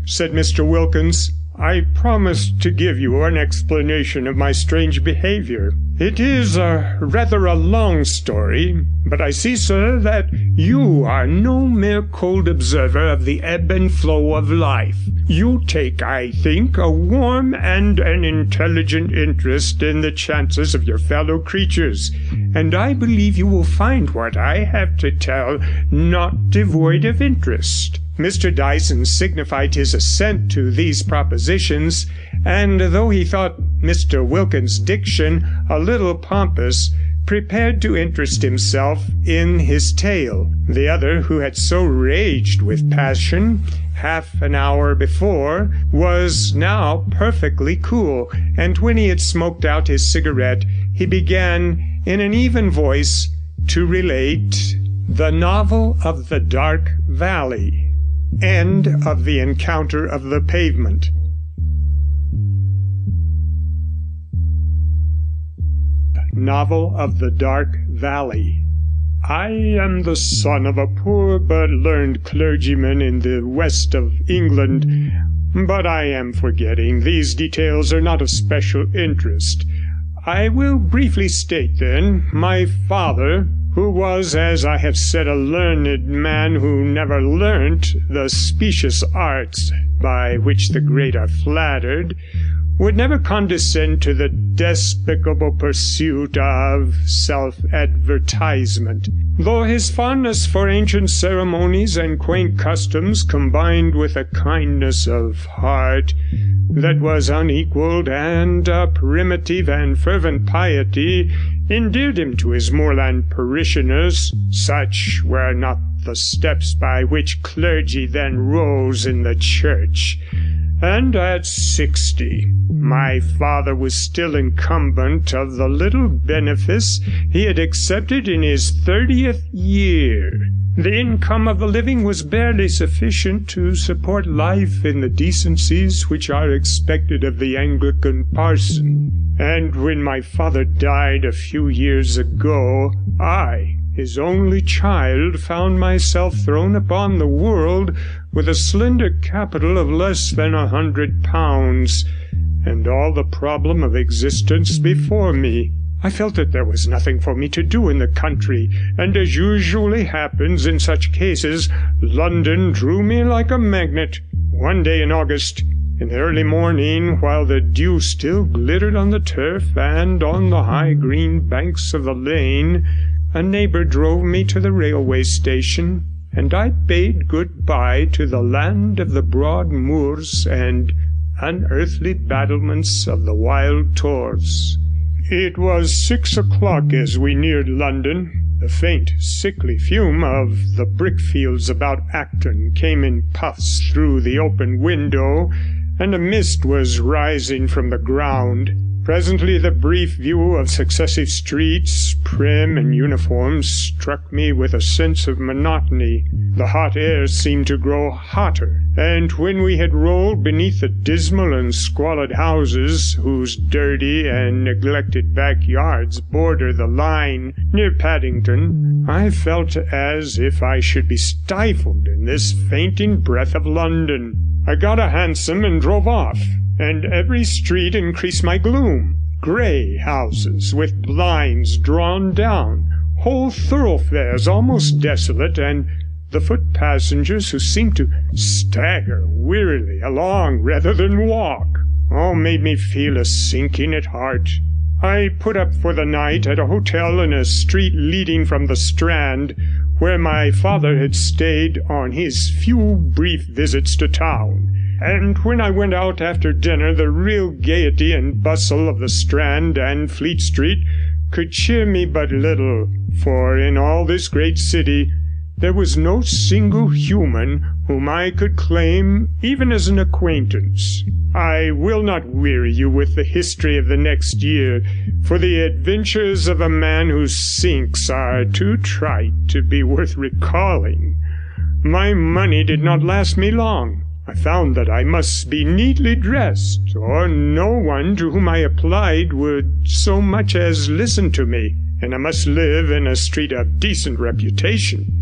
said Mr Wilkins, 'I promised to give you an explanation of my strange behaviour. It is a rather a long story, but I see, sir, that you are no mere cold observer of the ebb and flow of life. You take, I think, a warm and an intelligent interest in the chances of your fellow creatures, and I believe you will find what I have to tell not devoid of interest.' Mr Dyson signified his assent to these propositions, and though he thought Mr Wilkins' diction a little pompous, prepared to interest himself in his tale. The other, who had so raged with passion half an hour before, was now perfectly cool, and when he had smoked out his cigarette, he began in an even voice to relate the novel of the Dark Valley. End of the encounter of the pavement. Novel of the Dark Valley. I am the son of a poor but learned clergyman in the west of England, but I am forgetting. These details are not of special interest. I will briefly state, then, my father who was, as I have said, a learned man who never learnt the specious arts by which the great are flattered, would never condescend to the despicable pursuit of self-advertisement. Though his fondness for ancient ceremonies and quaint customs combined with a kindness of heart that was unequalled and a primitive and fervent piety endeared him to his moorland parishioners. Such were not the steps by which clergy then rose in the church. And at sixty, my father was still incumbent of the little benefice he had accepted in his thirtieth year. The income of the living was barely sufficient to support life in the decencies which are expected of the Anglican parson. And when my father died a few years ago, I, his only child, found myself thrown upon the world with a slender capital of less than a hundred pounds, and all the problem of existence before me. I felt that there was nothing for me to do in the country, and as usually happens in such cases, London drew me like a magnet. One day in August, in the early morning, while the dew still glittered on the turf and on the high green banks of the lane, a neighbour drove me to the railway station, and I bade good-bye to the land of the broad moors and unearthly battlements of the wild tors. It was six o'clock as we neared London. The faint, sickly fume of the brickfields about Acton came in puffs through the open window, and a mist was rising from the ground. Presently the brief view of successive streets, prim and uniform, struck me with a sense of monotony. The hot air seemed to grow hotter, and when we had rolled beneath the dismal and squalid houses, whose dirty and neglected backyards border the line near Paddington, I felt as if I should be stifled in this fainting breath of London. I got a hansom and drove off and every street increased my gloom. Grey houses with blinds drawn down, whole thoroughfares almost desolate, and the foot passengers who seemed to stagger wearily along rather than walk, all made me feel a sinking at heart. I put up for the night at a hotel in a street leading from the Strand, where my father had stayed on his few brief visits to town. And when I went out after dinner the real gaiety and bustle of the Strand and Fleet Street could cheer me but little, for in all this great city there was no single human whom I could claim even as an acquaintance. I will not weary you with the history of the next year, for the adventures of a man who sinks are too trite to be worth recalling. My money did not last me long. I found that I must be neatly dressed, or no one to whom I applied would so much as listen to me, and I must live in a street of decent reputation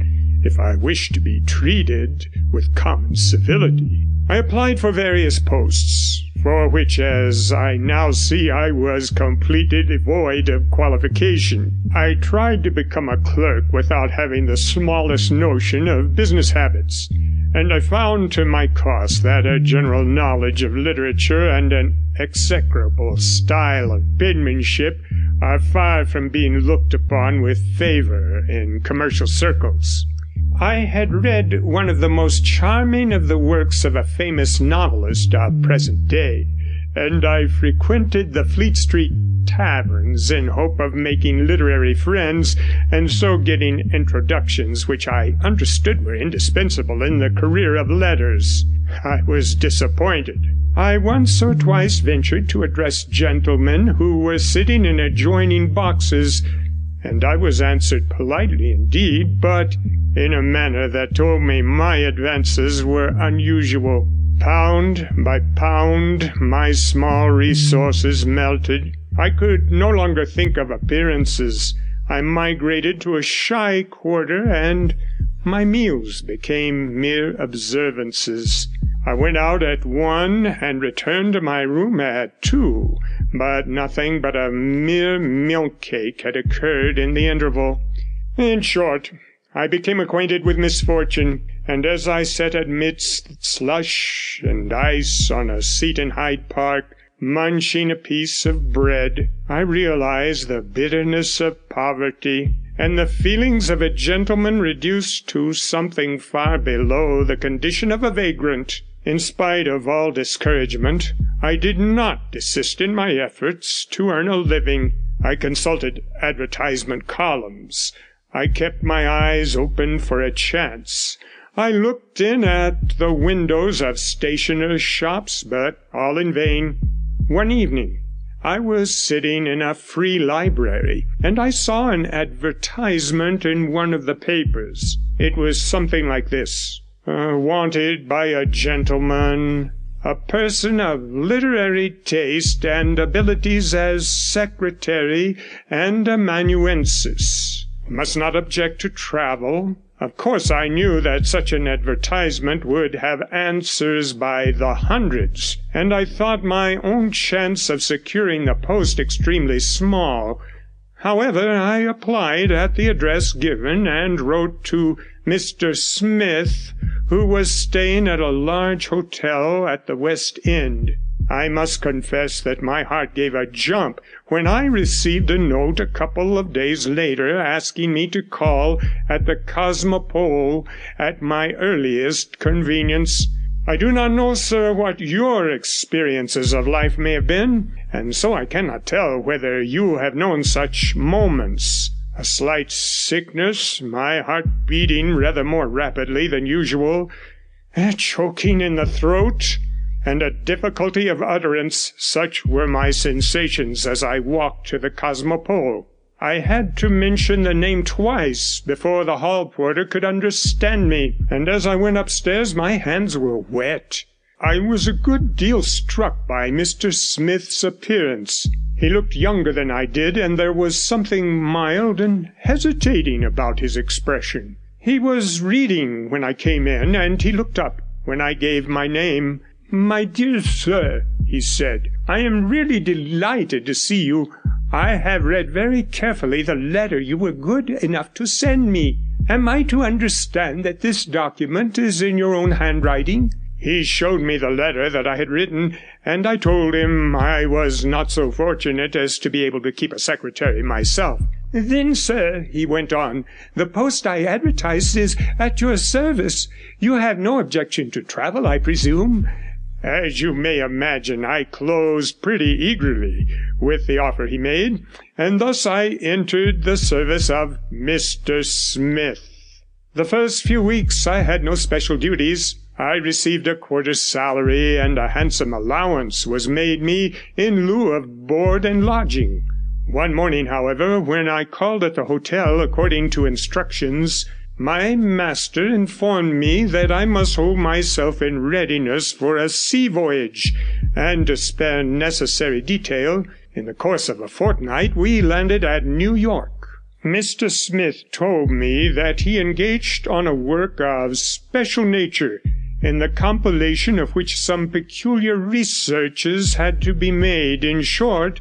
if I wished to be treated with common civility. I applied for various posts, for which, as I now see, I was completely devoid of qualification. I tried to become a clerk without having the smallest notion of business habits and I found to my cost that a general knowledge of literature and an execrable style of penmanship are far from being looked upon with favour in commercial circles. I had read one of the most charming of the works of a famous novelist of present day, and I frequented the Fleet Street taverns in hope of making literary friends, and so getting introductions which I understood were indispensable in the career of letters. I was disappointed. I once or twice ventured to address gentlemen who were sitting in adjoining boxes, and I was answered politely indeed, but in a manner that told me my advances were unusual. Pound by pound my small resources melted. I could no longer think of appearances. I migrated to a shy quarter, and my meals became mere observances. I went out at one and returned to my room at two, but nothing but a mere milk cake had occurred in the interval. In short, I became acquainted with misfortune, and as I sat amidst slush and ice on a seat in Hyde Park, munching a piece of bread, I realized the bitterness of poverty, and the feelings of a gentleman reduced to something far below the condition of a vagrant. In spite of all discouragement, I did not desist in my efforts to earn a living. I consulted advertisement columns. I kept my eyes open for a chance. I looked in at the windows of stationers' shops, but all in vain. One evening I was sitting in a free library, and I saw an advertisement in one of the papers. It was something like this uh, Wanted by a gentleman, a person of literary taste and abilities as secretary and amanuensis. Must not object to travel of course, I knew that such an advertisement would have answers by the hundreds, and I thought my own chance of securing the post extremely small. However, I applied at the address given and wrote to Mr. Smith, who was staying at a large hotel at the West End. I must confess that my heart gave a jump when I received a note a couple of days later asking me to call at the Cosmopole at my earliest convenience. I do not know, sir, what your experiences of life may have been, and so I cannot tell whether you have known such moments. A slight sickness, my heart beating rather more rapidly than usual, a choking in the throat, and a difficulty of utterance, such were my sensations as I walked to the Cosmopole. I had to mention the name twice before the hall porter could understand me, and as I went upstairs my hands were wet. I was a good deal struck by Mr. Smith's appearance. He looked younger than I did, and there was something mild and hesitating about his expression. He was reading when I came in, and he looked up when I gave my name. My dear sir, he said, I am really delighted to see you. I have read very carefully the letter you were good enough to send me. Am I to understand that this document is in your own handwriting? He showed me the letter that I had written, and I told him I was not so fortunate as to be able to keep a secretary myself. Then, sir, he went on, the post I advertised is at your service. You have no objection to travel, I presume. As you may imagine, I closed pretty eagerly with the offer he made, and thus I entered the service of Mr. Smith. The first few weeks I had no special duties. I received a quarter's salary, and a handsome allowance was made me in lieu of board and lodging. One morning, however, when I called at the hotel according to instructions, my master informed me that I must hold myself in readiness for a sea voyage, and to spare necessary detail, in the course of a fortnight we landed at New York. Mr. Smith told me that he engaged on a work of special nature, in the compilation of which some peculiar researches had to be made. In short,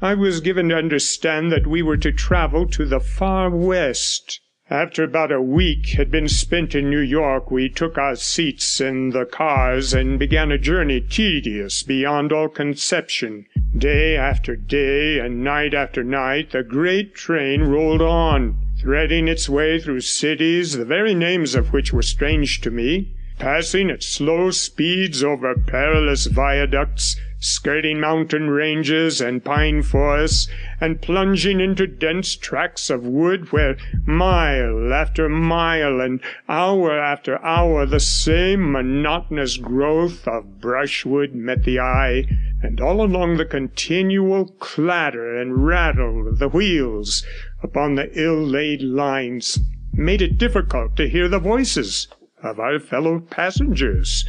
I was given to understand that we were to travel to the far west. After about a week had been spent in New York, we took our seats in the cars and began a journey tedious beyond all conception. Day after day and night after night the great train rolled on, threading its way through cities the very names of which were strange to me, passing at slow speeds over perilous viaducts, skirting mountain ranges and pine forests, and plunging into dense tracts of wood where mile after mile and hour after hour the same monotonous growth of brushwood met the eye, and all along the continual clatter and rattle of the wheels upon the ill-laid lines made it difficult to hear the voices of our fellow passengers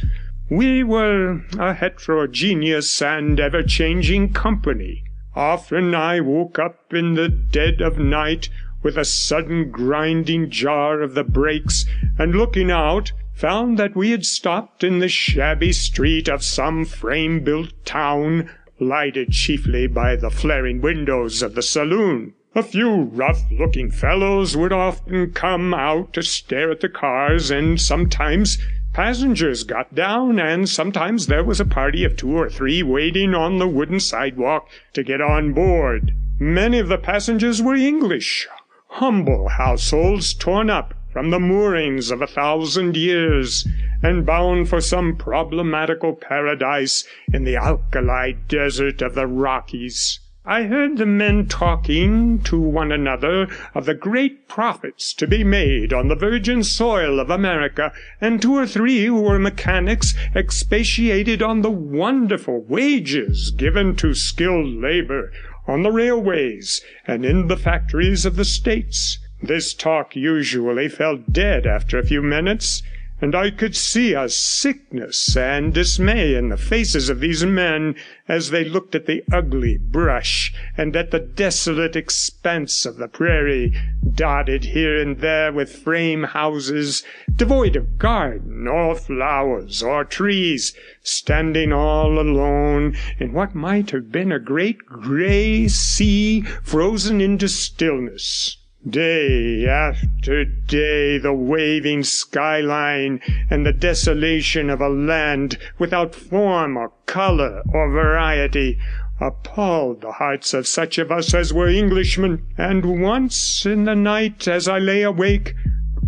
we were a heterogeneous and ever changing company. Often I woke up in the dead of night with a sudden grinding jar of the brakes, and looking out, found that we had stopped in the shabby street of some frame built town, lighted chiefly by the flaring windows of the saloon. A few rough looking fellows would often come out to stare at the cars, and sometimes Passengers got down, and sometimes there was a party of two or three waiting on the wooden sidewalk to get on board. Many of the passengers were English, humble households torn up from the moorings of a thousand years, and bound for some problematical paradise in the alkali desert of the Rockies. I heard the men talking to one another of the great profits to be made on the virgin soil of America, and two or three who were mechanics expatiated on the wonderful wages given to skilled labor on the railways and in the factories of the states. This talk usually fell dead after a few minutes and I could see a sickness and dismay in the faces of these men as they looked at the ugly brush and at the desolate expanse of the prairie, dotted here and there with frame houses, devoid of garden or flowers or trees, standing all alone in what might have been a great grey sea frozen into stillness. Day after day the waving skyline and the desolation of a land without form or colour or variety appalled the hearts of such of us as were Englishmen, and once in the night as I lay awake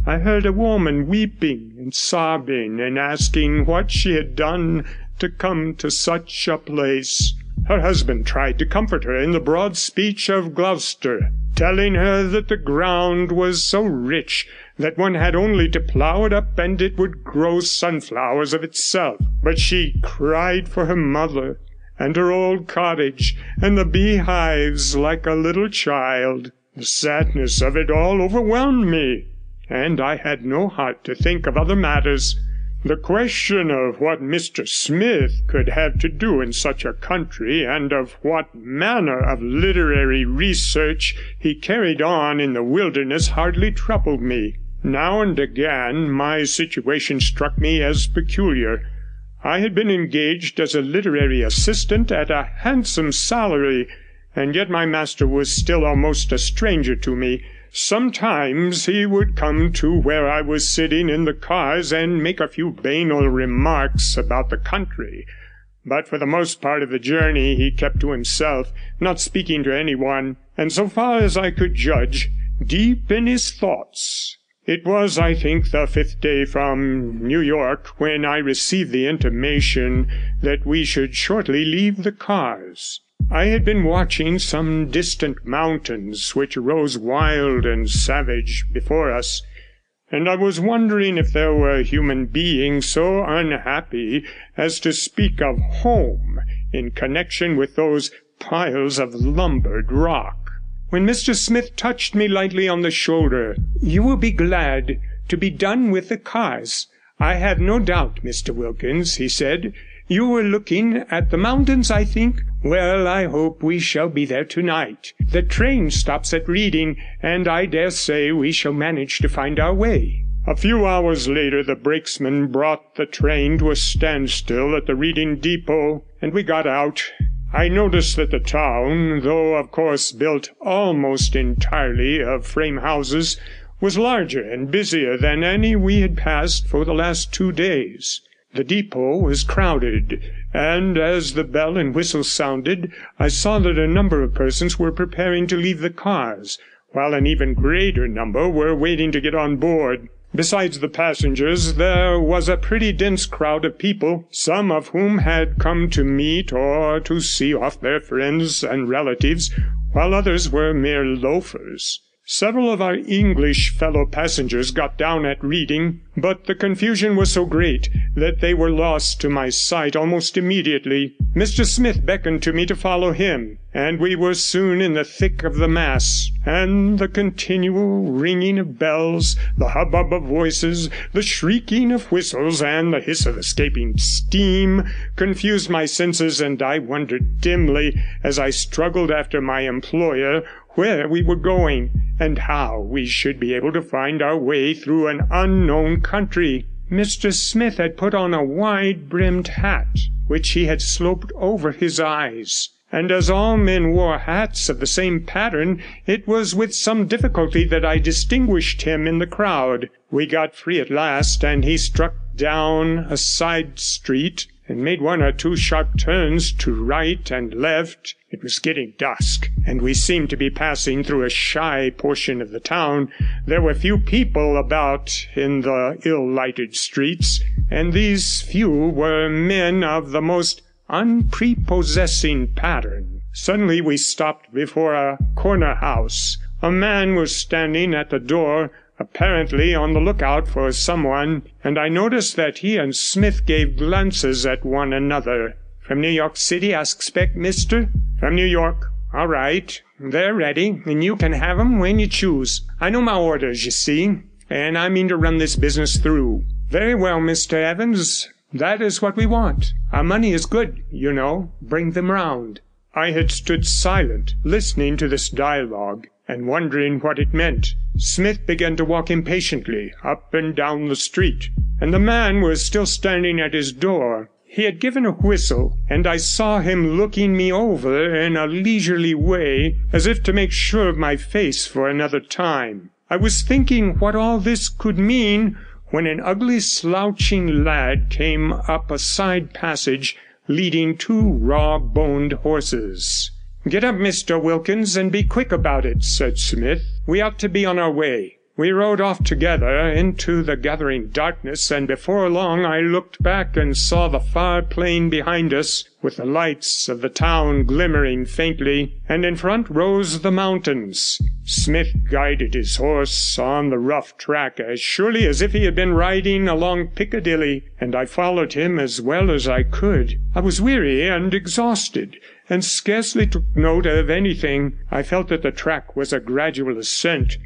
I heard a woman weeping and sobbing and asking what she had done to come to such a place. Her husband tried to comfort her in the broad speech of Gloucester telling her that the ground was so rich that one had only to plough it up and it would grow sunflowers of itself. But she cried for her mother and her old cottage and the beehives like a little child. The sadness of it all overwhelmed me, and I had no heart to think of other matters. The question of what Mr Smith could have to do in such a country, and of what manner of literary research he carried on in the wilderness, hardly troubled me. Now and again my situation struck me as peculiar. I had been engaged as a literary assistant at a handsome salary, and yet my master was still almost a stranger to me. Sometimes he would come to where I was sitting in the cars and make a few banal remarks about the country, but for the most part of the journey he kept to himself, not speaking to anyone, and so far as I could judge, deep in his thoughts. It was, I think, the fifth day from New York when I received the intimation that we should shortly leave the cars. I had been watching some distant mountains which rose wild and savage before us, and I was wondering if there were human beings so unhappy as to speak of home in connection with those piles of lumbered rock. When Mr. Smith touched me lightly on the shoulder, 'You will be glad to be done with the cars, I have no doubt, Mr. Wilkins,' he said. 'You were looking at the mountains, I think. Well, I hope we shall be there tonight. The train stops at Reading, and I dare say we shall manage to find our way.' A few hours later the brakesman brought the train to a standstill at the Reading depot, and we got out. I noticed that the town, though of course built almost entirely of frame houses, was larger and busier than any we had passed for the last two days. The depot was crowded, and as the bell and whistle sounded I saw that a number of persons were preparing to leave the cars, while an even greater number were waiting to get on board. Besides the passengers, there was a pretty dense crowd of people, some of whom had come to meet or to see off their friends and relatives, while others were mere loafers. Several of our English fellow passengers got down at Reading, but the confusion was so great that they were lost to my sight almost immediately. Mr Smith beckoned to me to follow him, and we were soon in the thick of the mass, and the continual ringing of bells, the hubbub of voices, the shrieking of whistles, and the hiss of escaping steam confused my senses, and I wondered dimly, as I struggled after my employer, where we were going, and how we should be able to find our way through an unknown country. Mr. Smith had put on a wide brimmed hat, which he had sloped over his eyes, and as all men wore hats of the same pattern, it was with some difficulty that I distinguished him in the crowd. We got free at last, and he struck down a side street and made one or two sharp turns to right and left. It was getting dusk, and we seemed to be passing through a shy portion of the town. There were few people about in the ill lighted streets, and these few were men of the most unprepossessing pattern. Suddenly we stopped before a corner house. A man was standing at the door, apparently on the lookout for someone, and I noticed that he and Smith gave glances at one another. 'From New York City, I expect, mister?' 'From New York? All right. they're ready, and you can have 'em when you choose. I know my orders, you see, and I mean to run this business through. Very well, Mr Evans, that is what we want. Our money is good, you know. Bring them round.' I had stood silent, listening to this dialogue, and wondering what it meant. Smith began to walk impatiently up and down the street, and the man was still standing at his door. He had given a whistle, and I saw him looking me over in a leisurely way, as if to make sure of my face for another time. I was thinking what all this could mean when an ugly slouching lad came up a side passage leading two raw boned horses. 'Get up, Mr Wilkins, and be quick about it,' said Smith. 'We ought to be on our way.' We rode off together into the gathering darkness, and before long I looked back and saw the far plain behind us, with the lights of the town glimmering faintly, and in front rose the mountains. Smith guided his horse on the rough track as surely as if he had been riding along Piccadilly, and I followed him as well as I could. I was weary and exhausted, and scarcely took note of anything. I felt that the track was a gradual ascent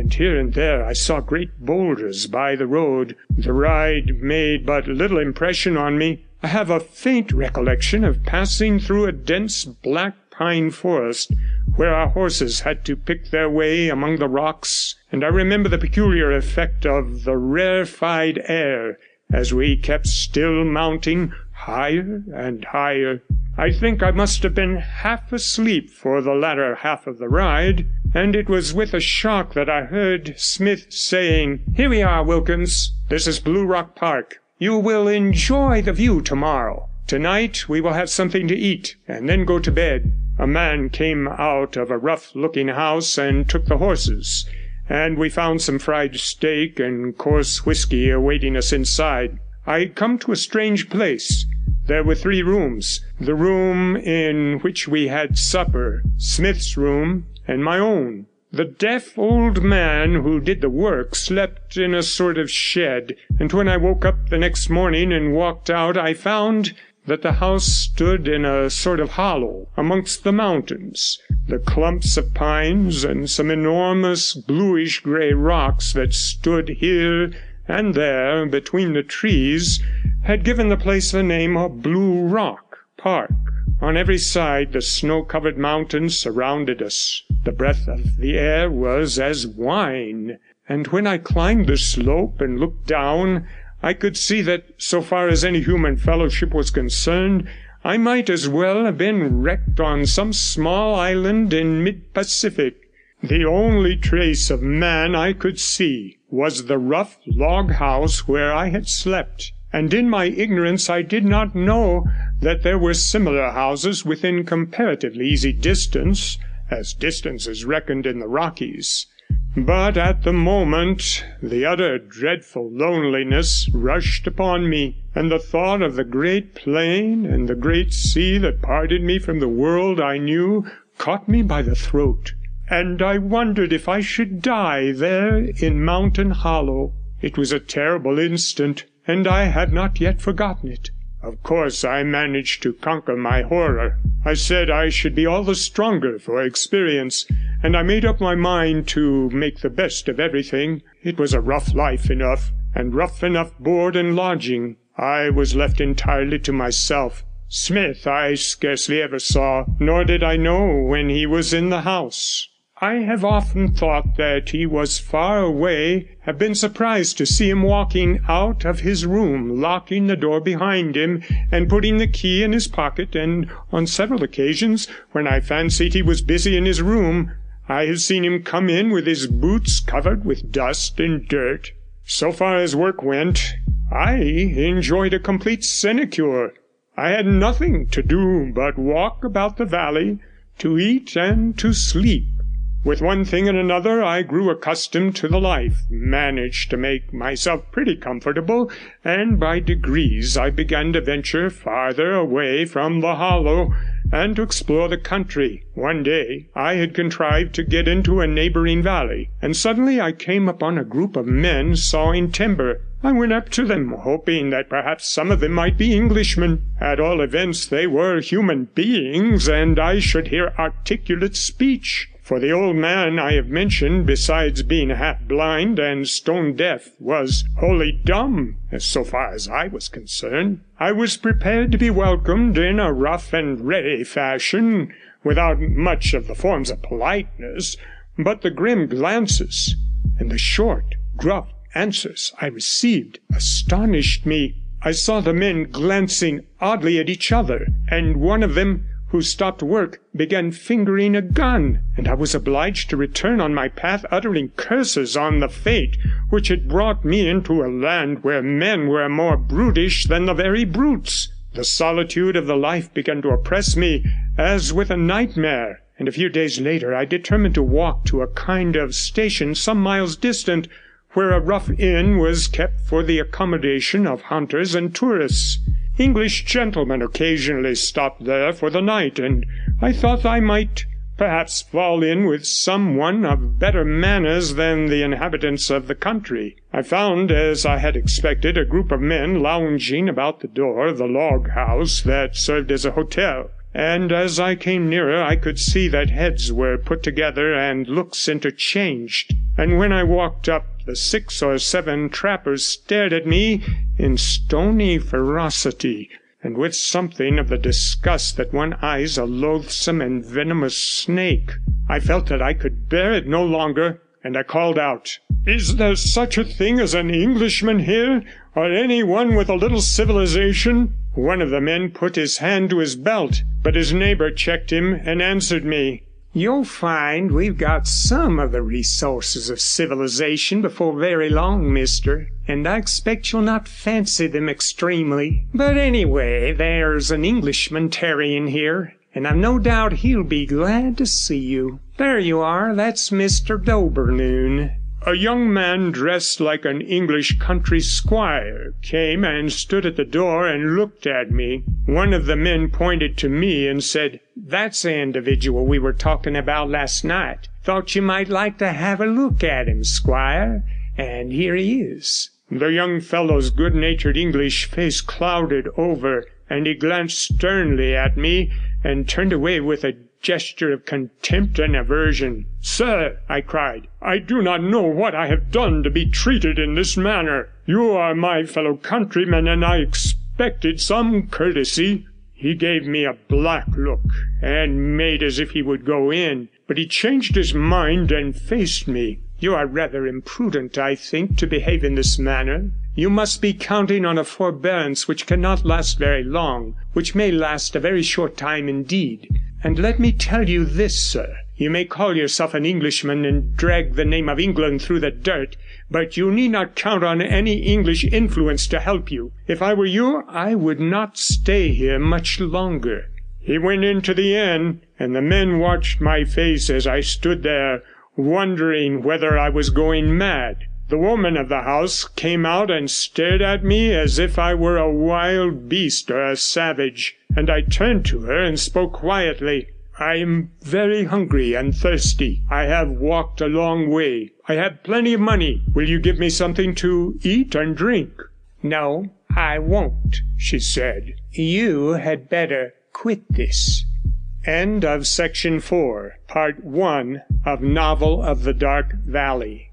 and here and there I saw great boulders by the road. The ride made but little impression on me. I have a faint recollection of passing through a dense black pine forest, where our horses had to pick their way among the rocks, and I remember the peculiar effect of the rarefied air as we kept still mounting higher and higher. I think I must have been half asleep for the latter half of the ride, and it was with a shock that I heard Smith saying, 'Here we are, Wilkins. This is Blue Rock Park. You will enjoy the view tomorrow. Tonight we will have something to eat, and then go to bed.' A man came out of a rough looking house and took the horses, and we found some fried steak and coarse whisky awaiting us inside. I had come to a strange place. There were three rooms the room in which we had supper, Smith's room, and my own. The deaf old man who did the work slept in a sort of shed, and when I woke up the next morning and walked out, I found that the house stood in a sort of hollow amongst the mountains. The clumps of pines and some enormous bluish grey rocks that stood here and there between the trees had given the place the name of Blue Rock Park. On every side the snow covered mountains surrounded us. The breath of the air was as wine, and when I climbed the slope and looked down, I could see that, so far as any human fellowship was concerned, I might as well have been wrecked on some small island in mid Pacific. The only trace of man I could see was the rough log house where I had slept, and in my ignorance I did not know that there were similar houses within comparatively easy distance, as distance is reckoned in the Rockies. But at the moment the utter dreadful loneliness rushed upon me, and the thought of the great plain and the great sea that parted me from the world I knew caught me by the throat, and I wondered if I should die there in Mountain Hollow. It was a terrible instant, and I have not yet forgotten it. Of course I managed to conquer my horror. I said I should be all the stronger for experience, and I made up my mind to make the best of everything. It was a rough life enough, and rough enough board and lodging. I was left entirely to myself. Smith I scarcely ever saw, nor did I know when he was in the house. I have often thought that he was far away, have been surprised to see him walking out of his room, locking the door behind him, and putting the key in his pocket, and on several occasions, when I fancied he was busy in his room, I have seen him come in with his boots covered with dust and dirt. So far as work went, I enjoyed a complete sinecure. I had nothing to do but walk about the valley, to eat and to sleep. With one thing and another I grew accustomed to the life, managed to make myself pretty comfortable, and by degrees I began to venture farther away from the hollow, and to explore the country. One day I had contrived to get into a neighbouring valley, and suddenly I came upon a group of men sawing timber. I went up to them, hoping that perhaps some of them might be Englishmen. At all events, they were human beings, and I should hear articulate speech. For the old man I have mentioned, besides being half blind and stone deaf, was wholly dumb, so far as I was concerned. I was prepared to be welcomed in a rough and ready fashion, without much of the forms of politeness, but the grim glances and the short, gruff answers I received astonished me. I saw the men glancing oddly at each other, and one of them, who stopped work, began fingering a gun, and I was obliged to return on my path uttering curses on the fate which had brought me into a land where men were more brutish than the very brutes. The solitude of the life began to oppress me as with a nightmare, and a few days later I determined to walk to a kind of station some miles distant where a rough inn was kept for the accommodation of hunters and tourists. English gentlemen occasionally stopped there for the night, and I thought I might perhaps fall in with some one of better manners than the inhabitants of the country. I found, as I had expected, a group of men lounging about the door of the log house that served as a hotel and as I came nearer I could see that heads were put together and looks interchanged, and when I walked up the six or seven trappers stared at me in stony ferocity, and with something of the disgust that one eyes a loathsome and venomous snake. I felt that I could bear it no longer, and I called out, 'Is there such a thing as an Englishman here, or any one with a little civilization?' One of the men put his hand to his belt, but his neighbour checked him and answered me. 'You'll find we've got some of the resources of civilization before very long, mister, and I expect you'll not fancy them extremely. But anyway, there's an Englishman tarrying here, and I've no doubt he'll be glad to see you. There you are, that's Mr. D'Aubernoun. A young man dressed like an English country squire came and stood at the door and looked at me. One of the men pointed to me and said, 'That's the individual we were talking about last night. Thought you might like to have a look at him, squire, and here he is.' The young fellow's good natured English face clouded over, and he glanced sternly at me and turned away with a gesture of contempt and aversion. "Sir," I cried, "I do not know what I have done to be treated in this manner. You are my fellow countrymen, and I expected some courtesy.' He gave me a black look, and made as if he would go in, but he changed his mind and faced me. "You are rather imprudent, I think, to behave in this manner. You must be counting on a forbearance which cannot last very long, which may last a very short time indeed. And let me tell you this, sir. You may call yourself an Englishman and drag the name of England through the dirt, but you need not count on any English influence to help you. If I were you, I would not stay here much longer.' He went into the inn, and the men watched my face as I stood there, wondering whether I was going mad. The woman of the house came out and stared at me as if I were a wild beast or a savage, and I turned to her and spoke quietly. 'I am very hungry and thirsty. I have walked a long way. I have plenty of money. Will you give me something to eat and drink?' 'No, I won't,' she said. 'You had better quit this.' End of section 4, part 1 of Novel of the Dark Valley.